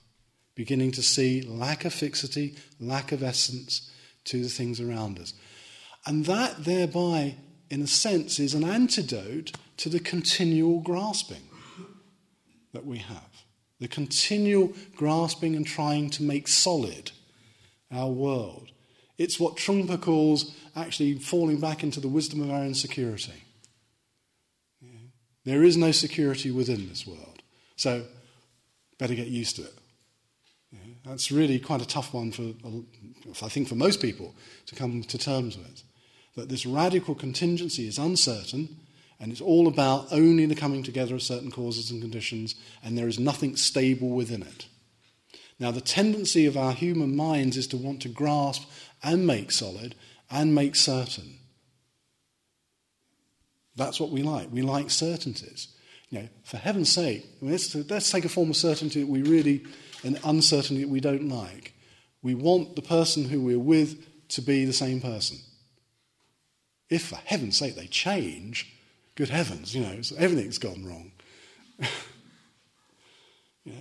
Beginning to see lack of fixity, lack of essence to the things around us. And that, thereby, in a sense, is an antidote to the continual grasping that we have. The continual grasping and trying to make solid our world. It's what Trungpa calls actually falling back into the wisdom of our insecurity. There is no security within this world. So, better get used to it. Yeah. That's really quite a tough one for, I think, for most people to come to terms with. That this radical contingency is uncertain and it's all about only the coming together of certain causes and conditions, and there is nothing stable within it. Now, the tendency of our human minds is to want to grasp and make solid and make certain. That's what we like. We like certainties. You know, for heaven's sake, let's, let's take a form of certainty that we really, an uncertainty that we don't like. We want the person who we're with to be the same person. If, for heaven's sake, they change, good heavens, you know, everything's gone wrong. [LAUGHS]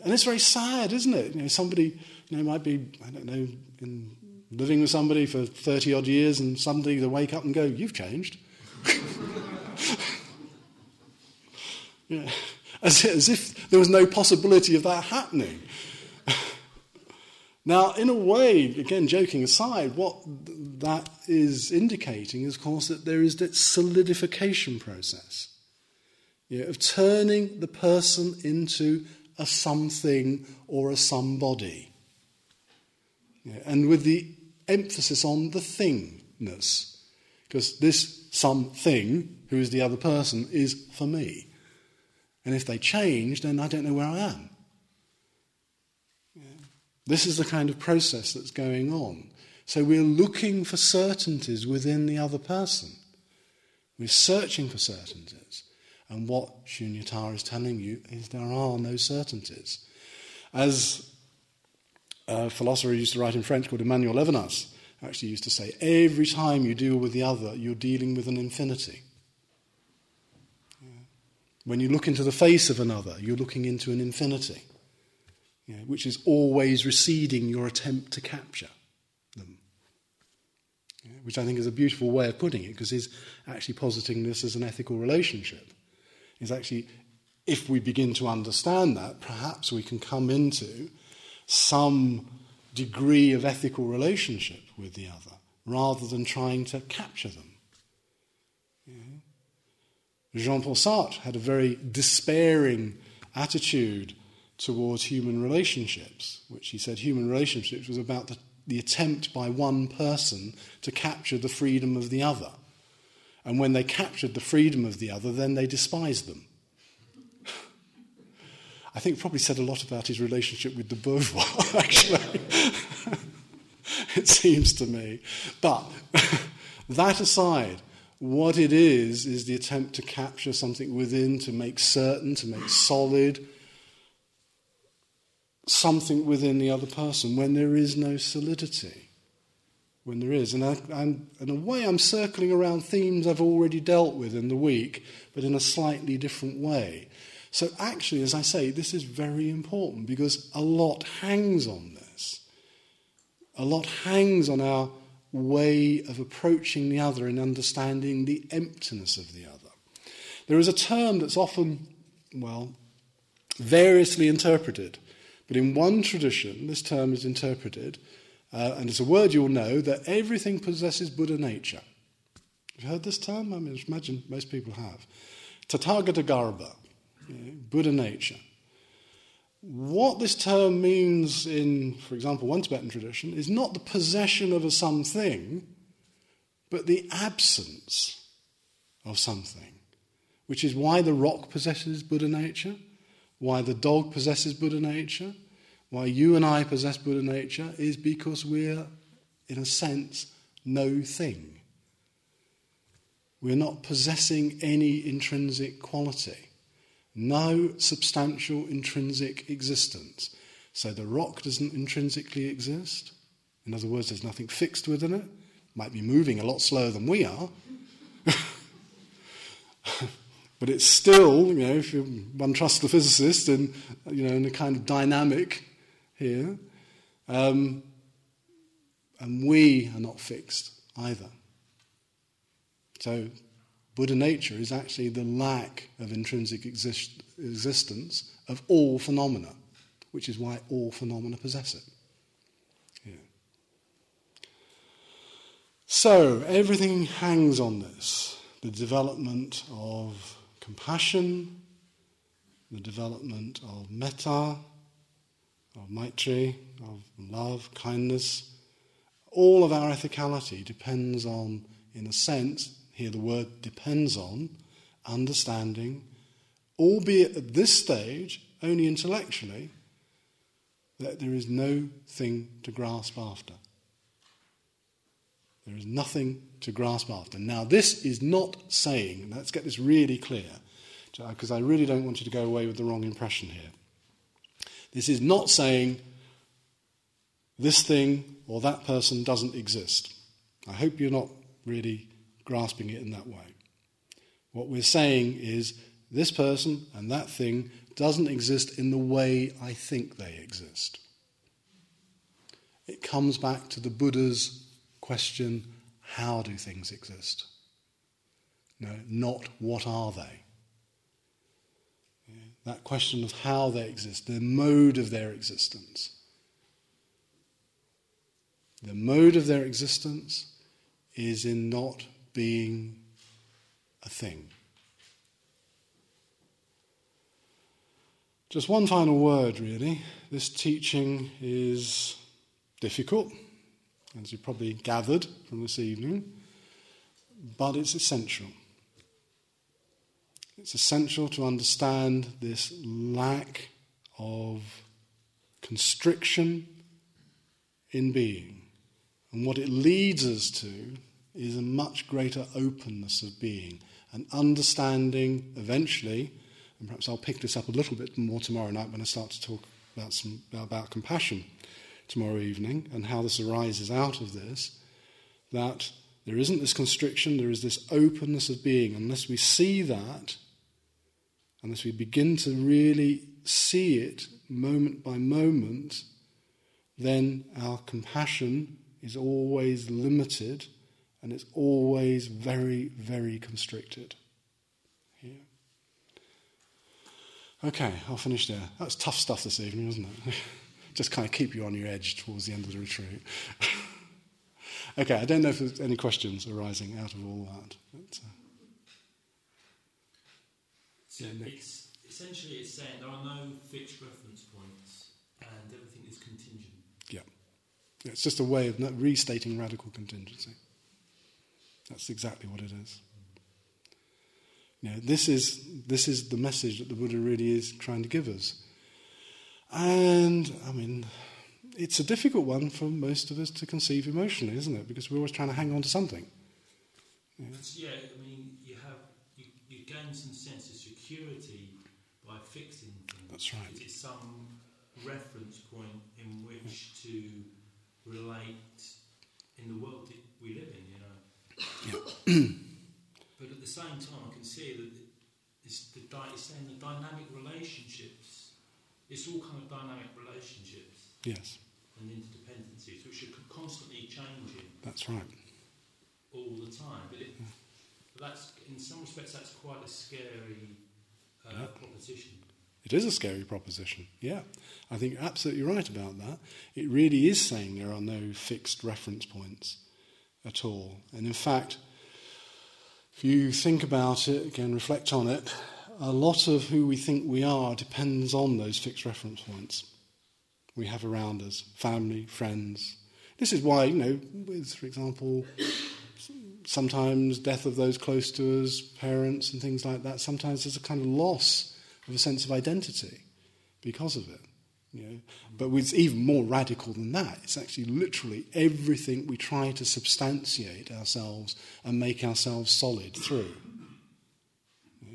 And it's very sad, isn't it? You know, somebody, you know, might be, I don't know, in, living with somebody for 30 odd years and suddenly they wake up and go, You've changed. [LAUGHS] yeah. as, as if there was no possibility of that happening. Now, in a way, again, joking aside, what that is indicating is, of course, that there is that solidification process you know, of turning the person into a something or a somebody. And with the emphasis on the thingness, because this something, who is the other person, is for me. And if they change, then I don't know where I am. This is the kind of process that's going on. So we're looking for certainties within the other person. We're searching for certainties. And what Shunyata is telling you is there are no certainties. As a philosopher used to write in French called Emmanuel Levinas actually used to say, every time you deal with the other, you're dealing with an infinity. When you look into the face of another, you're looking into an infinity you know, which is always receding your attempt to capture them. Which I think is a beautiful way of putting it because he's actually positing this as an ethical relationship. Is actually, if we begin to understand that, perhaps we can come into some degree of ethical relationship with the other rather than trying to capture them. Jean Paul Sartre had a very despairing attitude towards human relationships, which he said human relationships was about the, the attempt by one person to capture the freedom of the other. And when they captured the freedom of the other, then they despised them. I think probably said a lot about his relationship with the bourgeois, [LAUGHS] actually. it seems to me. But [LAUGHS] that aside, what it is, is the attempt to capture something within, to make certain, to make solid, something within the other person when there is no solidity. When there is. And I, I'm, in a way, I'm circling around themes I've already dealt with in the week, but in a slightly different way. So, actually, as I say, this is very important because a lot hangs on this. A lot hangs on our way of approaching the other and understanding the emptiness of the other. There is a term that's often, well, variously interpreted but in one tradition, this term is interpreted, uh, and it's a word you'll know, that everything possesses Buddha nature. You've you heard this term? I mean, imagine most people have. Tathagata Garbha, you know, Buddha nature. What this term means in, for example, one Tibetan tradition is not the possession of a something, but the absence of something, which is why the rock possesses Buddha nature, why the dog possesses Buddha nature, why you and I possess Buddha nature, is because we're, in a sense, no thing. We're not possessing any intrinsic quality, no substantial intrinsic existence. So the rock doesn't intrinsically exist. In other words, there's nothing fixed within it. Might be moving a lot slower than we are. [LAUGHS] But it's still, you know, if you, one trusts the physicist, and you know, in a kind of dynamic here, um, and we are not fixed either. So, Buddha nature is actually the lack of intrinsic exist- existence of all phenomena, which is why all phenomena possess it. Yeah. So, everything hangs on this the development of compassion, the development of metta, of maitri, of love, kindness. All of our ethicality depends on, in a sense, here the word depends on, understanding, albeit at this stage, only intellectually, that there is no thing to grasp after. There is nothing to grasp after. Now, this is not saying, let's get this really clear, because I really don't want you to go away with the wrong impression here. This is not saying this thing or that person doesn't exist. I hope you're not really grasping it in that way. What we're saying is this person and that thing doesn't exist in the way I think they exist. It comes back to the Buddha's question how do things exist? No, not what are they? That question of how they exist, the mode of their existence. The mode of their existence is in not being a thing. Just one final word, really. This teaching is difficult, as you probably gathered from this evening, but it's essential. It's essential to understand this lack of constriction in being. And what it leads us to is a much greater openness of being, an understanding eventually, and perhaps I'll pick this up a little bit more tomorrow night when I start to talk about, some, about compassion tomorrow evening and how this arises out of this, that there isn't this constriction, there is this openness of being. Unless we see that, unless we begin to really see it moment by moment, then our compassion is always limited and it's always very, very constricted. Yeah. Okay, I'll finish there. That's tough stuff this evening, wasn't it? [LAUGHS] Just kind of keep you on your edge towards the end of the retreat. [LAUGHS] okay, I don't know if there's any questions arising out of all that. But, uh, so yeah, it's, essentially, it's saying there are no fixed reference points and everything is contingent. Yeah. It's just a way of restating radical contingency. That's exactly what it is. You know, this is this is the message that the Buddha really is trying to give us. And I mean, it's a difficult one for most of us to conceive emotionally, isn't it? Because we're always trying to hang on to something. Yeah, yeah I mean, you have you, you gain some sense of security by fixing things. That's right. It's some reference point in which yeah. to relate in the world that we live in. Yeah. but at the same time, I can see that it's, the, it's saying the dynamic relationships. It's all kind of dynamic relationships. Yes. And interdependencies, which are constantly changing. That's right. All the time, but, it, yeah. but that's in some respects that's quite a scary uh, yeah. proposition. It is a scary proposition, yeah. I think you're absolutely right about that. It really is saying there are no fixed reference points at all. And in fact, if you think about it, again, reflect on it, a lot of who we think we are depends on those fixed reference points we have around us family, friends. This is why, you know, with, for example, sometimes death of those close to us, parents and things like that, sometimes there's a kind of loss of a sense of identity because of it. You know? But it's even more radical than that. It's actually literally everything we try to substantiate ourselves and make ourselves solid through.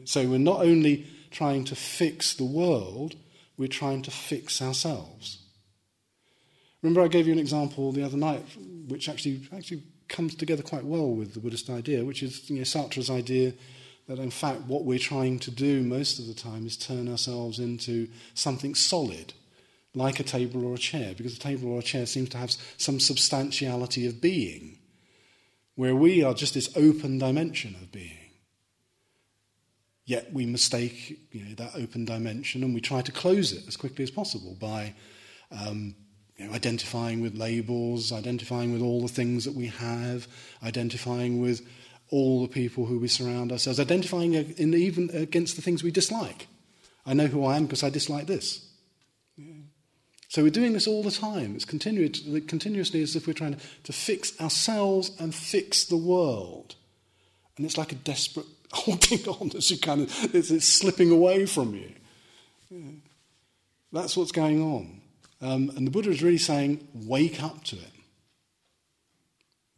So we're not only trying to fix the world, we're trying to fix ourselves. Remember, I gave you an example the other night, which actually actually comes together quite well with the Buddhist idea, which is you know, Sartre's idea that in fact what we're trying to do most of the time is turn ourselves into something solid like a table or a chair, because a table or a chair seems to have some substantiality of being, where we are just this open dimension of being. Yet we mistake you know, that open dimension and we try to close it as quickly as possible by um, you know, identifying with labels, identifying with all the things that we have, identifying with all the people who we surround ourselves, identifying in even against the things we dislike. I know who I am because I dislike this. So we're doing this all the time. It's continuously as if we're trying to fix ourselves and fix the world. And it's like a desperate [LAUGHS] holding on as you kind of, it's, it's slipping away from you. Yeah. That's what's going on. Um, and the Buddha is really saying, wake up to it.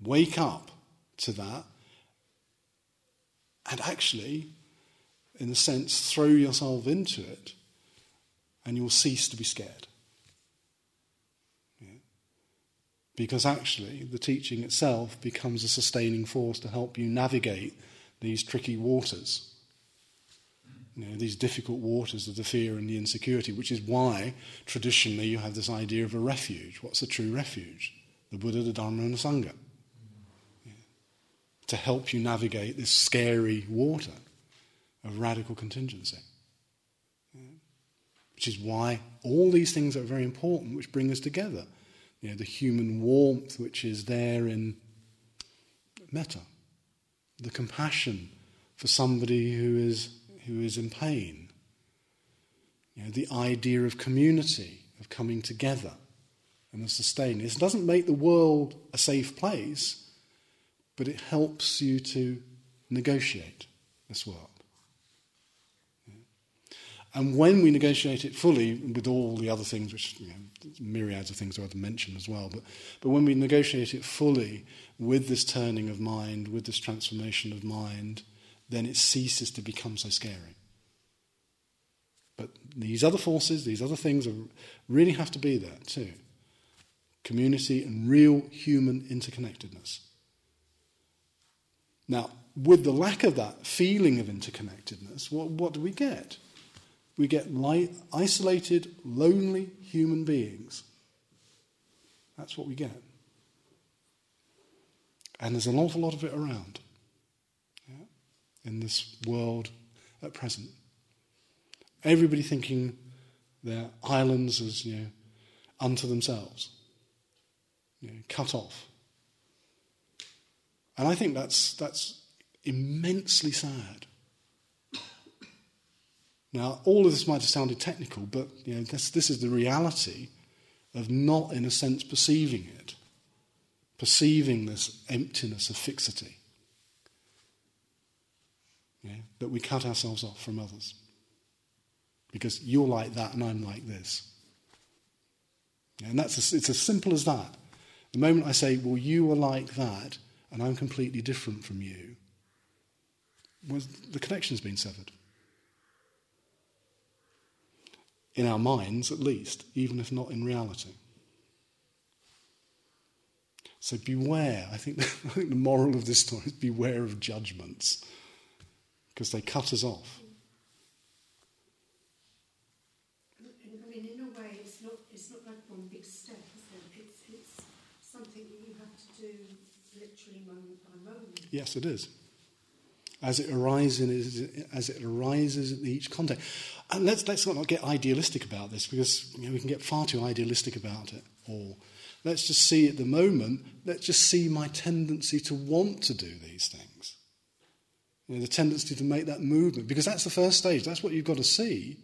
Wake up to that. And actually, in a sense, throw yourself into it, and you'll cease to be scared. Because actually the teaching itself becomes a sustaining force to help you navigate these tricky waters. You know, these difficult waters of the fear and the insecurity, which is why traditionally you have this idea of a refuge. What's a true refuge? The Buddha, the Dharma, and the Sangha. Yeah. To help you navigate this scary water of radical contingency. Yeah. Which is why all these things are very important, which bring us together you know, the human warmth which is there in metta, the compassion for somebody who is, who is in pain, you know, the idea of community, of coming together and of sustaining. It doesn't make the world a safe place, but it helps you to negotiate this world. And when we negotiate it fully, with all the other things, which you know, myriads of things are to mention as well, but, but when we negotiate it fully with this turning of mind, with this transformation of mind, then it ceases to become so scary. But these other forces, these other things, are, really have to be there too community and real human interconnectedness. Now, with the lack of that feeling of interconnectedness, what, what do we get? We get light, isolated, lonely human beings. That's what we get. And there's an awful lot of it around yeah, in this world at present. Everybody thinking they're islands as you know, unto themselves, you know, cut off. And I think that's, that's immensely sad. Now, all of this might have sounded technical, but you know, this, this is the reality of not, in a sense, perceiving it, perceiving this emptiness of fixity, yeah, that we cut ourselves off from others. Because you're like that and I'm like this. Yeah, and that's a, it's as simple as that. The moment I say, well, you are like that and I'm completely different from you, well, the connection's been severed in our minds at least, even if not in reality. So beware. I think, [LAUGHS] I think the moral of this story is beware of judgments because they cut us off. I mean, in a way, it's not, it's not like one big step, it? It's, it's something that you have to do literally moment by moment. Yes, it is. As it arises, as it arises in each context. And let's, let's not get idealistic about this because you know, we can get far too idealistic about it all. Let's just see at the moment, let's just see my tendency to want to do these things. You know, the tendency to make that movement, because that's the first stage. That's what you've got to see.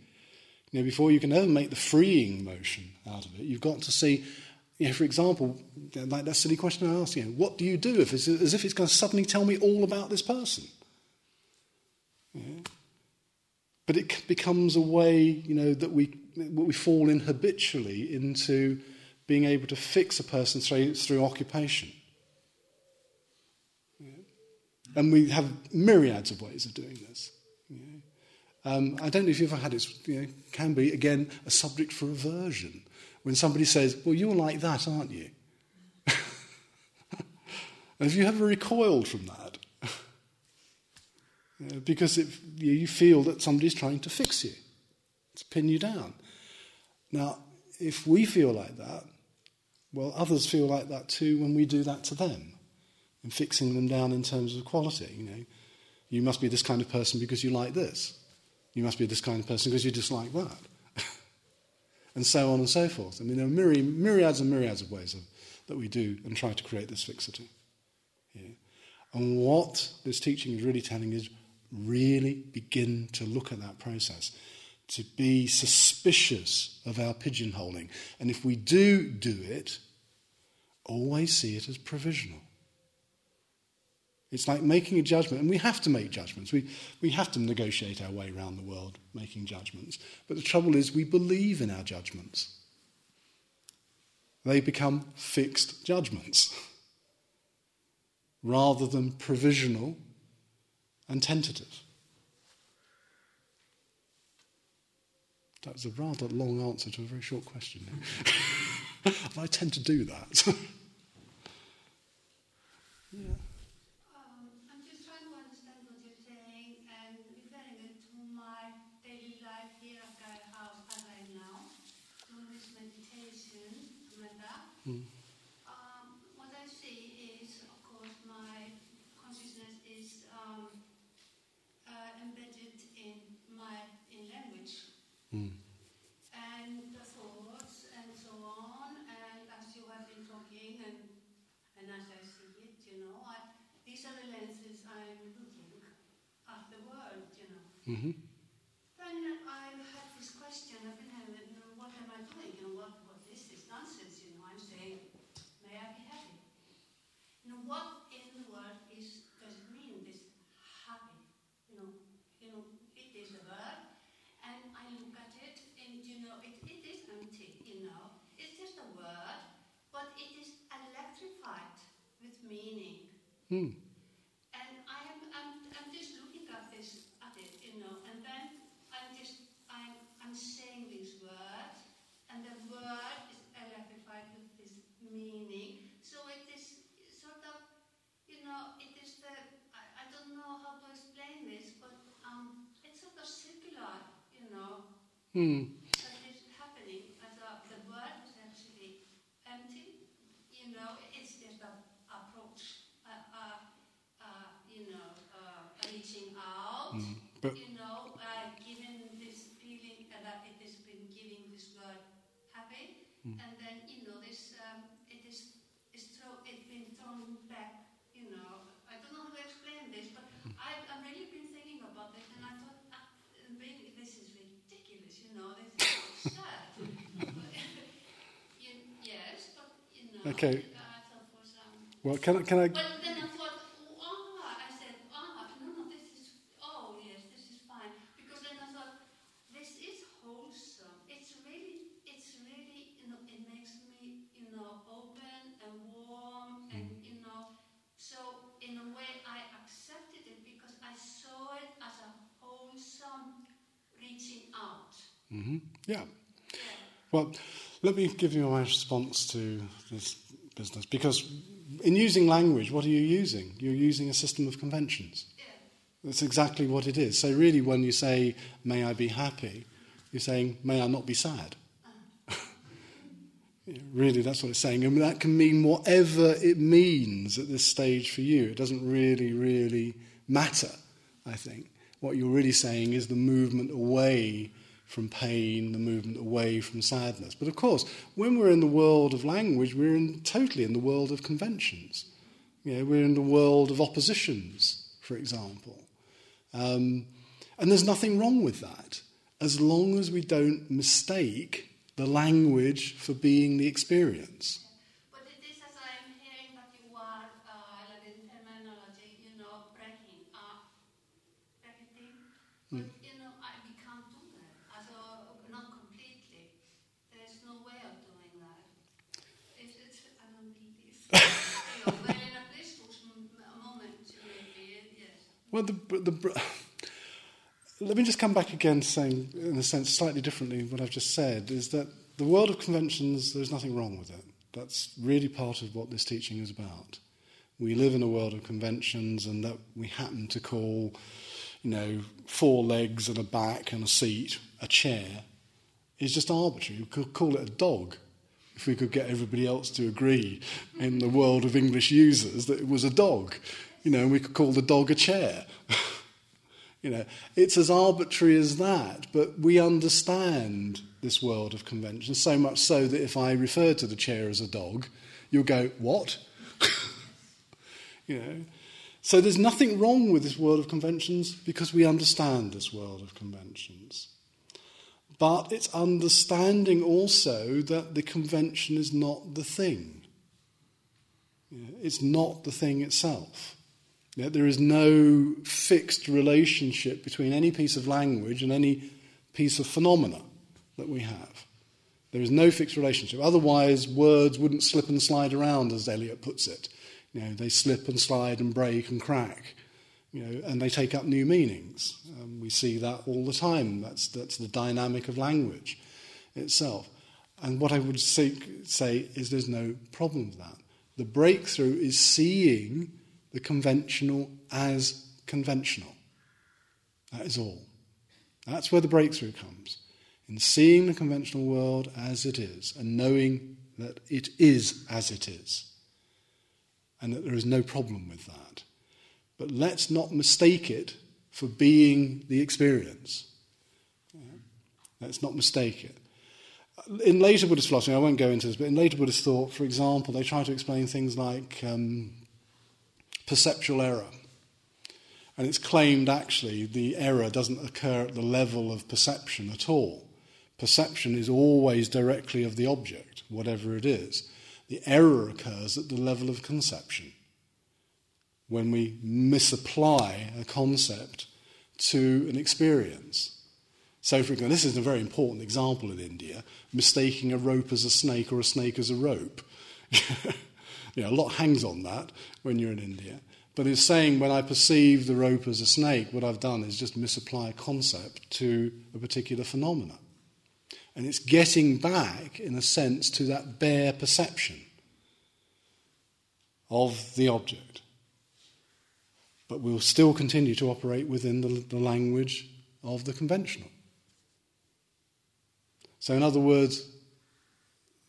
You know, before you can ever make the freeing motion out of it, you've got to see, you know, for example, like that silly question I asked, you know, what do you do if it's as if it's going to suddenly tell me all about this person? But it becomes a way, you know, that we, we fall in habitually into being able to fix a person through, through occupation. And we have myriads of ways of doing this. Um, I don't know if you've ever had it, you know, can be, again, a subject for aversion. When somebody says, well, you're like that, aren't you? [LAUGHS] have you ever recoiled from that? Uh, because it, you feel that somebody's trying to fix you, to pin you down. Now, if we feel like that, well, others feel like that too when we do that to them, and fixing them down in terms of quality. You know, you must be this kind of person because you like this. You must be this kind of person because you dislike that. [LAUGHS] and so on and so forth. I mean, there are myri- myriads and myriads of ways of, that we do and try to create this fixity. Yeah. And what this teaching is really telling is really begin to look at that process, to be suspicious of our pigeonholing. And if we do do it, always see it as provisional. It's like making a judgment, and we have to make judgments. We, we have to negotiate our way around the world making judgments. But the trouble is, we believe in our judgments. They become fixed judgments rather than provisional and tentative. That was a rather long answer to a very short question. [LAUGHS] I tend to do that. [LAUGHS] yeah. Um, I'm just trying to understand what you're saying and referring it to my daily life here at Gaia House as I am now, doing this meditation, Amanda. Mm. Mm. And the thoughts and so on, and as you have been hmm Then I've had this question, I've been having, know, what am I doing? You know, what, what is this nonsense? You know, I'm saying, may I be happy? You know, what in the world is, does it mean, this happy? You know, you know, it is a word, and I look at it, and you know, it, it is empty, you know. It's just a word, but it is electrified with meaning. Hmm. And I am, I'm, I'm just looking at this, at it, you know, and then I'm just, I'm, I'm saying these words, and the word is electrified with this meaning. So it is sort of, you know, it is the, I, I don't know how to explain this, but um, it's sort of circular, you know, Hmm. that is happening. As a, the word is actually empty, you know, it's just a approach, a, a, a, you know, uh, reaching out, Mm. But you know, uh, giving this feeling that it has been giving this word happy, and then, you know, this, um, it is, is throw, it's been thrown back, you know. I don't know how to explain this, but I've, I've really been thinking about this, and I thought, uh, really, this is ridiculous, you know, this is sad. you, yes, but, you know, Okay. I thought for some well, can I, can I? but then I thought, oh, ah, I said, ah, no, no, this is, oh, yes, this is fine. Because then I thought, this is wholesome. It's really, it's really, you know, it makes me, you know, open and warm and, you know, so in a way I accepted it because I saw it as a wholesome reaching out. hmm Yeah. Yeah. Well, let me give you my response to this business because in using language, what are you using? You're using a system of conventions. That's exactly what it is. So, really, when you say, May I be happy, you're saying, May I not be sad. Uh-huh. [LAUGHS] Really, that's what it's saying. And that can mean whatever it means at this stage for you. It doesn't really, really matter, I think. What you're really saying is the movement away from pain, the movement away from sadness. But of course, when we're in the world of language, we're in, totally in the world of conventions. You know, we're in the world of oppositions, for example. Um, and there's nothing wrong with that, as long as we don't mistake the language for being the experience. But it is as I am hearing that you are, uh, like in terminology, you know, breaking up everything. But, you know, I, we can't do that. Also, not completely. There's no way of doing that. It's, it's, I don't think this. you know, well, in a blissful m- moment, maybe, yes. Well, the, the, let me just come back again, saying, in a sense, slightly differently what I've just said, is that the world of conventions, there's nothing wrong with it. That's really part of what this teaching is about. We live in a world of conventions, and that we happen to call, you know, four legs and a back and a seat a chair is just arbitrary. We could call it a dog if we could get everybody else to agree in the world of English users that it was a dog. You know, we could call the dog a chair. [LAUGHS] you know, it's as arbitrary as that, but we understand this world of convention so much so that if I refer to the chair as a dog, you'll go, What? [LAUGHS] you know. So there's nothing wrong with this world of conventions because we understand this world of conventions. But it's understanding also that the convention is not the thing. It's not the thing itself. Know, there is no fixed relationship between any piece of language and any piece of phenomena that we have. There is no fixed relationship. Otherwise, words wouldn't slip and slide around, as Eliot puts it. You know, they slip and slide and break and crack you know, and they take up new meanings. Um, we see that all the time. That's, that's the dynamic of language itself. And what I would say, say is there's no problem with that. The breakthrough is seeing the conventional as conventional. That is all. That's where the breakthrough comes. In seeing the conventional world as it is and knowing that it is as it is. And that there is no problem with that. But let's not mistake it for being the experience. Let's not mistake it. In later Buddhist philosophy, I won't go into this, but in later Buddhist thought, for example, they try to explain things like um, perceptual error. And it's claimed actually the error doesn't occur at the level of perception at all. Perception is always directly of the object, whatever it is. The error occurs at the level of conception when we misapply a concept to an experience. So, for example, this is a very important example in India mistaking a rope as a snake or a snake as a rope. [LAUGHS] you know, a lot hangs on that when you're in India. But it's saying when I perceive the rope as a snake, what I've done is just misapply a concept to a particular phenomena. And it's getting back, in a sense, to that bare perception of the object. But we'll still continue to operate within the, the language of the conventional. So, in other words,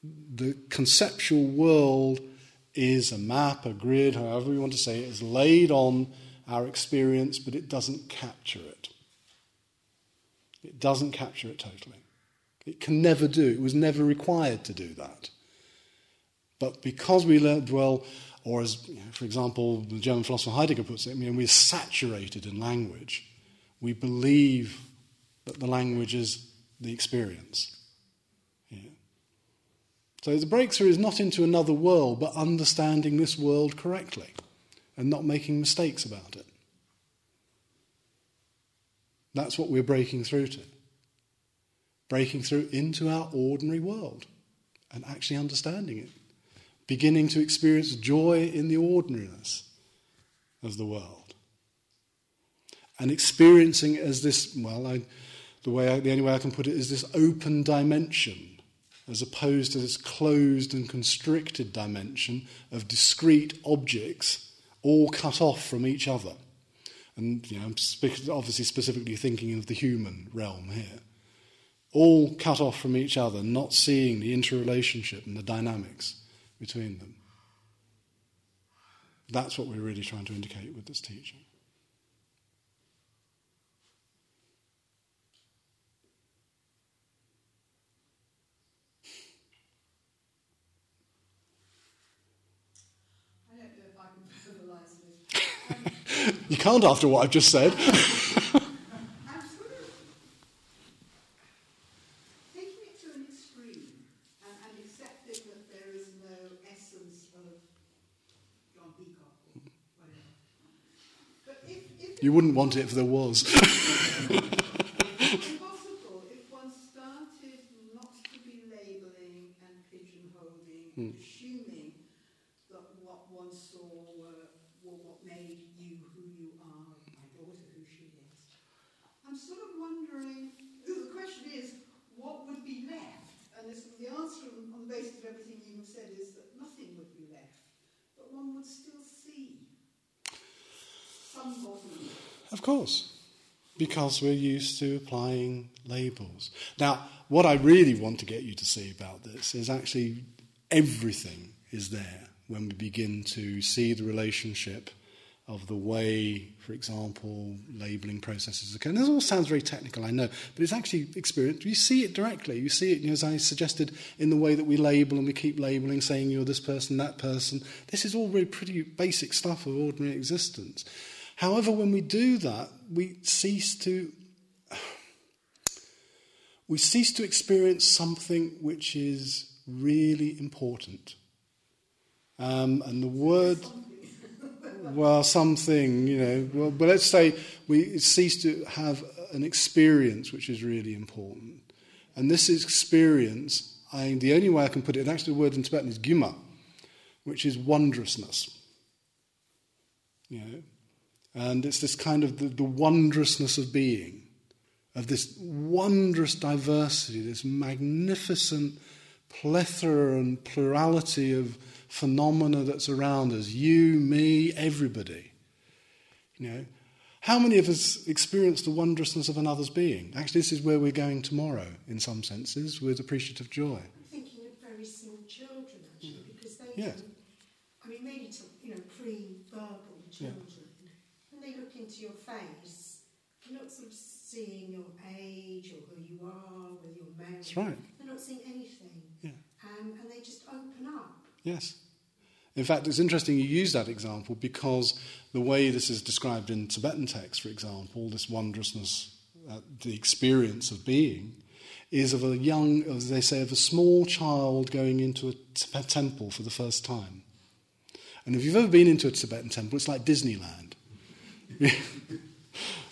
the conceptual world is a map, a grid, however you want to say it, is laid on our experience, but it doesn't capture it. It doesn't capture it totally. It can never do. It was never required to do that. But because we dwell, or as, for example, the German philosopher Heidegger puts it, I mean, we're saturated in language. We believe that the language is the experience. So the breakthrough is not into another world, but understanding this world correctly and not making mistakes about it. That's what we're breaking through to. Breaking through into our ordinary world and actually understanding it. Beginning to experience joy in the ordinariness of the world. And experiencing as this, well, I, the, way I, the only way I can put it is this open dimension as opposed to this closed and constricted dimension of discrete objects all cut off from each other. And you know, I'm obviously specifically thinking of the human realm here. All cut off from each other, not seeing the interrelationship and the dynamics between them. That's what we're really trying to indicate with this teaching. You can't after what I've just said. [LAUGHS] You wouldn't want it if there was. [LAUGHS] impossible if one started not to be labelling and pigeonholing, hmm. assuming that what one saw were, were what made you who you are, my daughter who she is. I'm sort of wondering, the question is, what would be left? And the answer on the basis of everything you have said is that nothing would be left, but one would still see somebody. Of course because we're used to applying labels. Now, what I really want to get you to see about this is actually everything is there when we begin to see the relationship of the way, for example, labeling processes occur. And this all sounds very technical, I know, but it's actually experience. You see it directly. You see it, you know, as I suggested, in the way that we label and we keep labeling, saying you're this person, that person. This is all really pretty basic stuff of ordinary existence. However, when we do that, we cease to we cease to experience something which is really important. Um, and the word, well, something, you know, well, but let's say we cease to have an experience which is really important. And this experience, I, the only way I can put it, and actually the word in Tibetan is guma, which is wondrousness. You know, and it's this kind of the, the wondrousness of being, of this wondrous diversity, this magnificent plethora and plurality of phenomena that's around us you, me, everybody. You know, how many of us experience the wondrousness of another's being? Actually, this is where we're going tomorrow, in some senses, with appreciative joy. I'm thinking of very small children, actually, because they, yeah. can, I mean, maybe to, you know, pre-verbal children, yeah. when they look into your face, they're not sort of seeing your age or who you are, whether you're married. That's right. They're not seeing anything. Yeah. Um, and they just open up. Yes. In fact, it's interesting you use that example because the way this is described in Tibetan texts, for example, this wondrousness, uh, the experience of being, is of a young, as they say, of a small child going into a temple for the first time. And if you've ever been into a Tibetan temple, it's like Disneyland. [LAUGHS]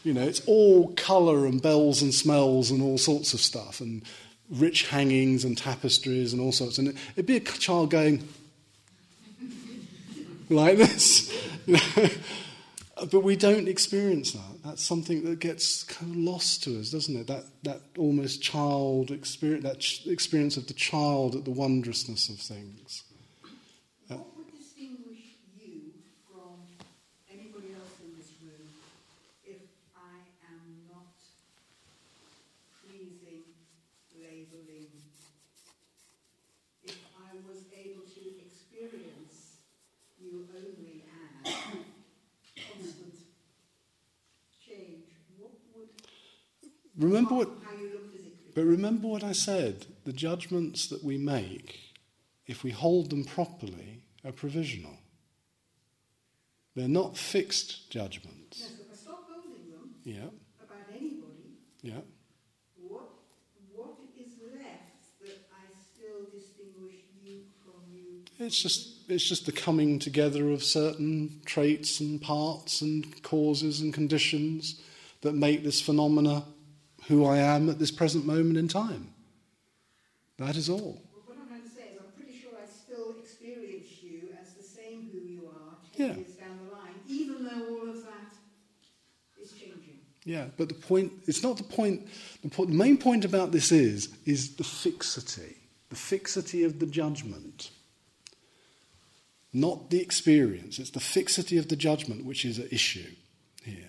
you know, it's all colour and bells and smells and all sorts of stuff, and rich hangings and tapestries and all sorts. And it'd be a child going like this. [LAUGHS] but we don't experience that. That's something that gets kind of lost to us, doesn't it? That, that almost child experience, that ch- experience of the child at the wondrousness of things. What would distinguish you from anybody else in this room if I am not freezing, labeling? If I was able to experience you only as constant change, what would Remember what, how you look physically? but remember what I said. The judgments that we make, if we hold them properly, are provisional. They're not fixed judgments. Yes, if I stop holding them Yeah, about anybody, yeah. What, what is left that I still distinguish you from you? It's just it's just the coming together of certain traits and parts and causes and conditions that make this phenomena who I am at this present moment in time. That is all. Well, what I'm trying to say is I'm pretty sure I still experience you as the same who you are 10 Yeah. years down the line, even though all of that is changing. Yeah, but the point it's not the point the, point, the main point about this is is the fixity. The fixity of the judgment. Not the experience. It's the fixity of the judgment which is at issue here.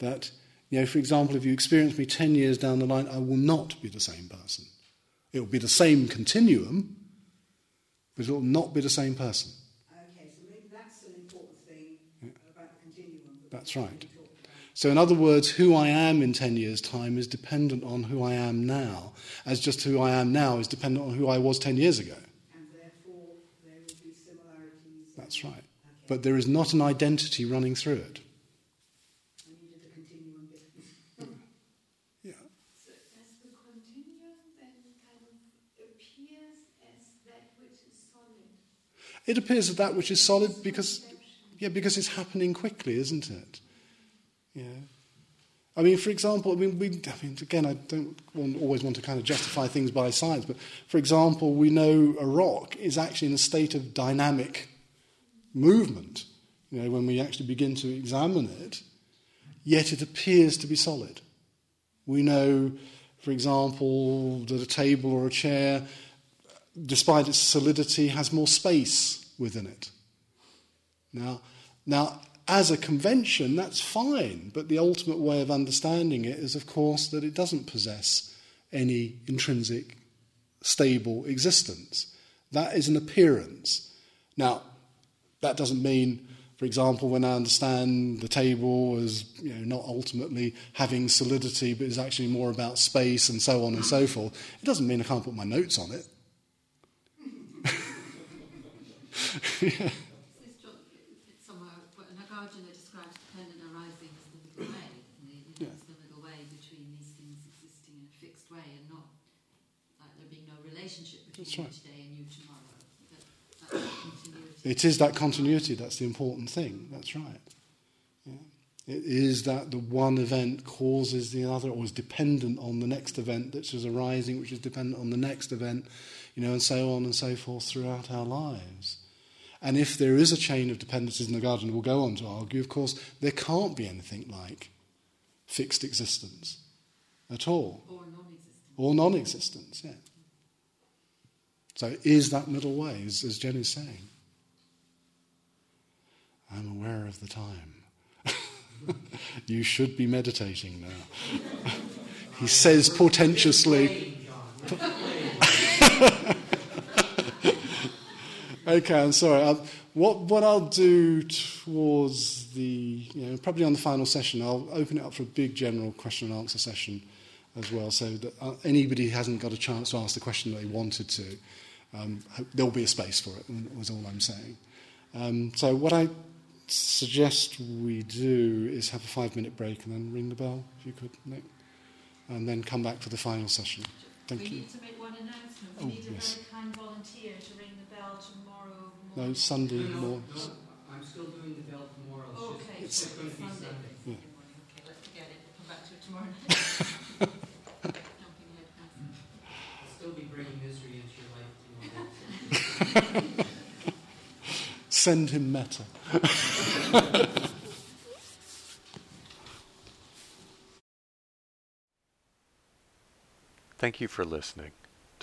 That, you know, for example, if you experience me 10 years down the line, I will not be the same person. It will be the same continuum, but it will not be the same person. Okay, so maybe that's an important thing about the continuum. that That's right. So, in other words, who I am in 10 years' time is dependent on who I am now, as just who I am now is dependent on who I was 10 years ago. And therefore, there will be similarities. That's right. Okay. But there is not an identity running through it. I needed the continuum bit. Yeah. So does the continuum then kind of appears as that which is solid? It appears that that which is solid because, yeah, because it's happening quickly, isn't it? Yeah. I mean, for example, I mean, we, I mean, again, I don't want, always want to kind of justify things by science, but for example, we know a rock is actually in a state of dynamic movement. You know, when we actually begin to examine it, yet it appears to be solid. We know, for example, that a table or a chair, despite its solidity, has more space within it. Now, now, as a convention, that's fine, but the ultimate way of understanding it is, of course, that it doesn't possess any intrinsic, stable existence. That is an appearance. Now, that doesn't mean, for example, when I understand the table as you know, not ultimately having solidity, but is actually more about space and so on and so forth, it doesn't mean I can't put my notes on it. It is that continuity that's the important thing. That's right. Yeah. It is that the one event causes the other, or is dependent on the next event that is arising, which is dependent on the next event, you know, and so on and so forth throughout our lives. And if there is a chain of dependencies Nagarjuna, we'll go on to argue, of course, there can't be anything like fixed existence at all, Or non-existent. or non existence, yeah. So is that middle way, as, as Jen is saying. I'm aware of the time. [LAUGHS] you should be meditating now. [LAUGHS] he says portentously. Okay, I'm sorry. I'll, what, what I'll do towards the, you know, probably on the final session, I'll open it up for a big general question and answer session as well, so that uh, anybody who hasn't got a chance to ask the question that they wanted to, um, there'll be a space for it, was all I'm saying. Um, so what I suggest we do is have a five-minute break and then ring the bell, if you could, Nick, and then come back for the final session. Thank we you. need to make one announcement. We Oh, need a yes. very kind volunteer to ring the bell tomorrow No. Sunday No, no, morning. no, I'm still doing the bell tomorrow. It's just- Okay, It's so going to be Sunday. Sunday. Yeah. Morning. Okay, let's forget it. We'll come back to it tomorrow night. Jumping ahead fast. I'll still be bringing misery into your life tomorrow. [LAUGHS] Send him metta. [LAUGHS] Thank you for listening.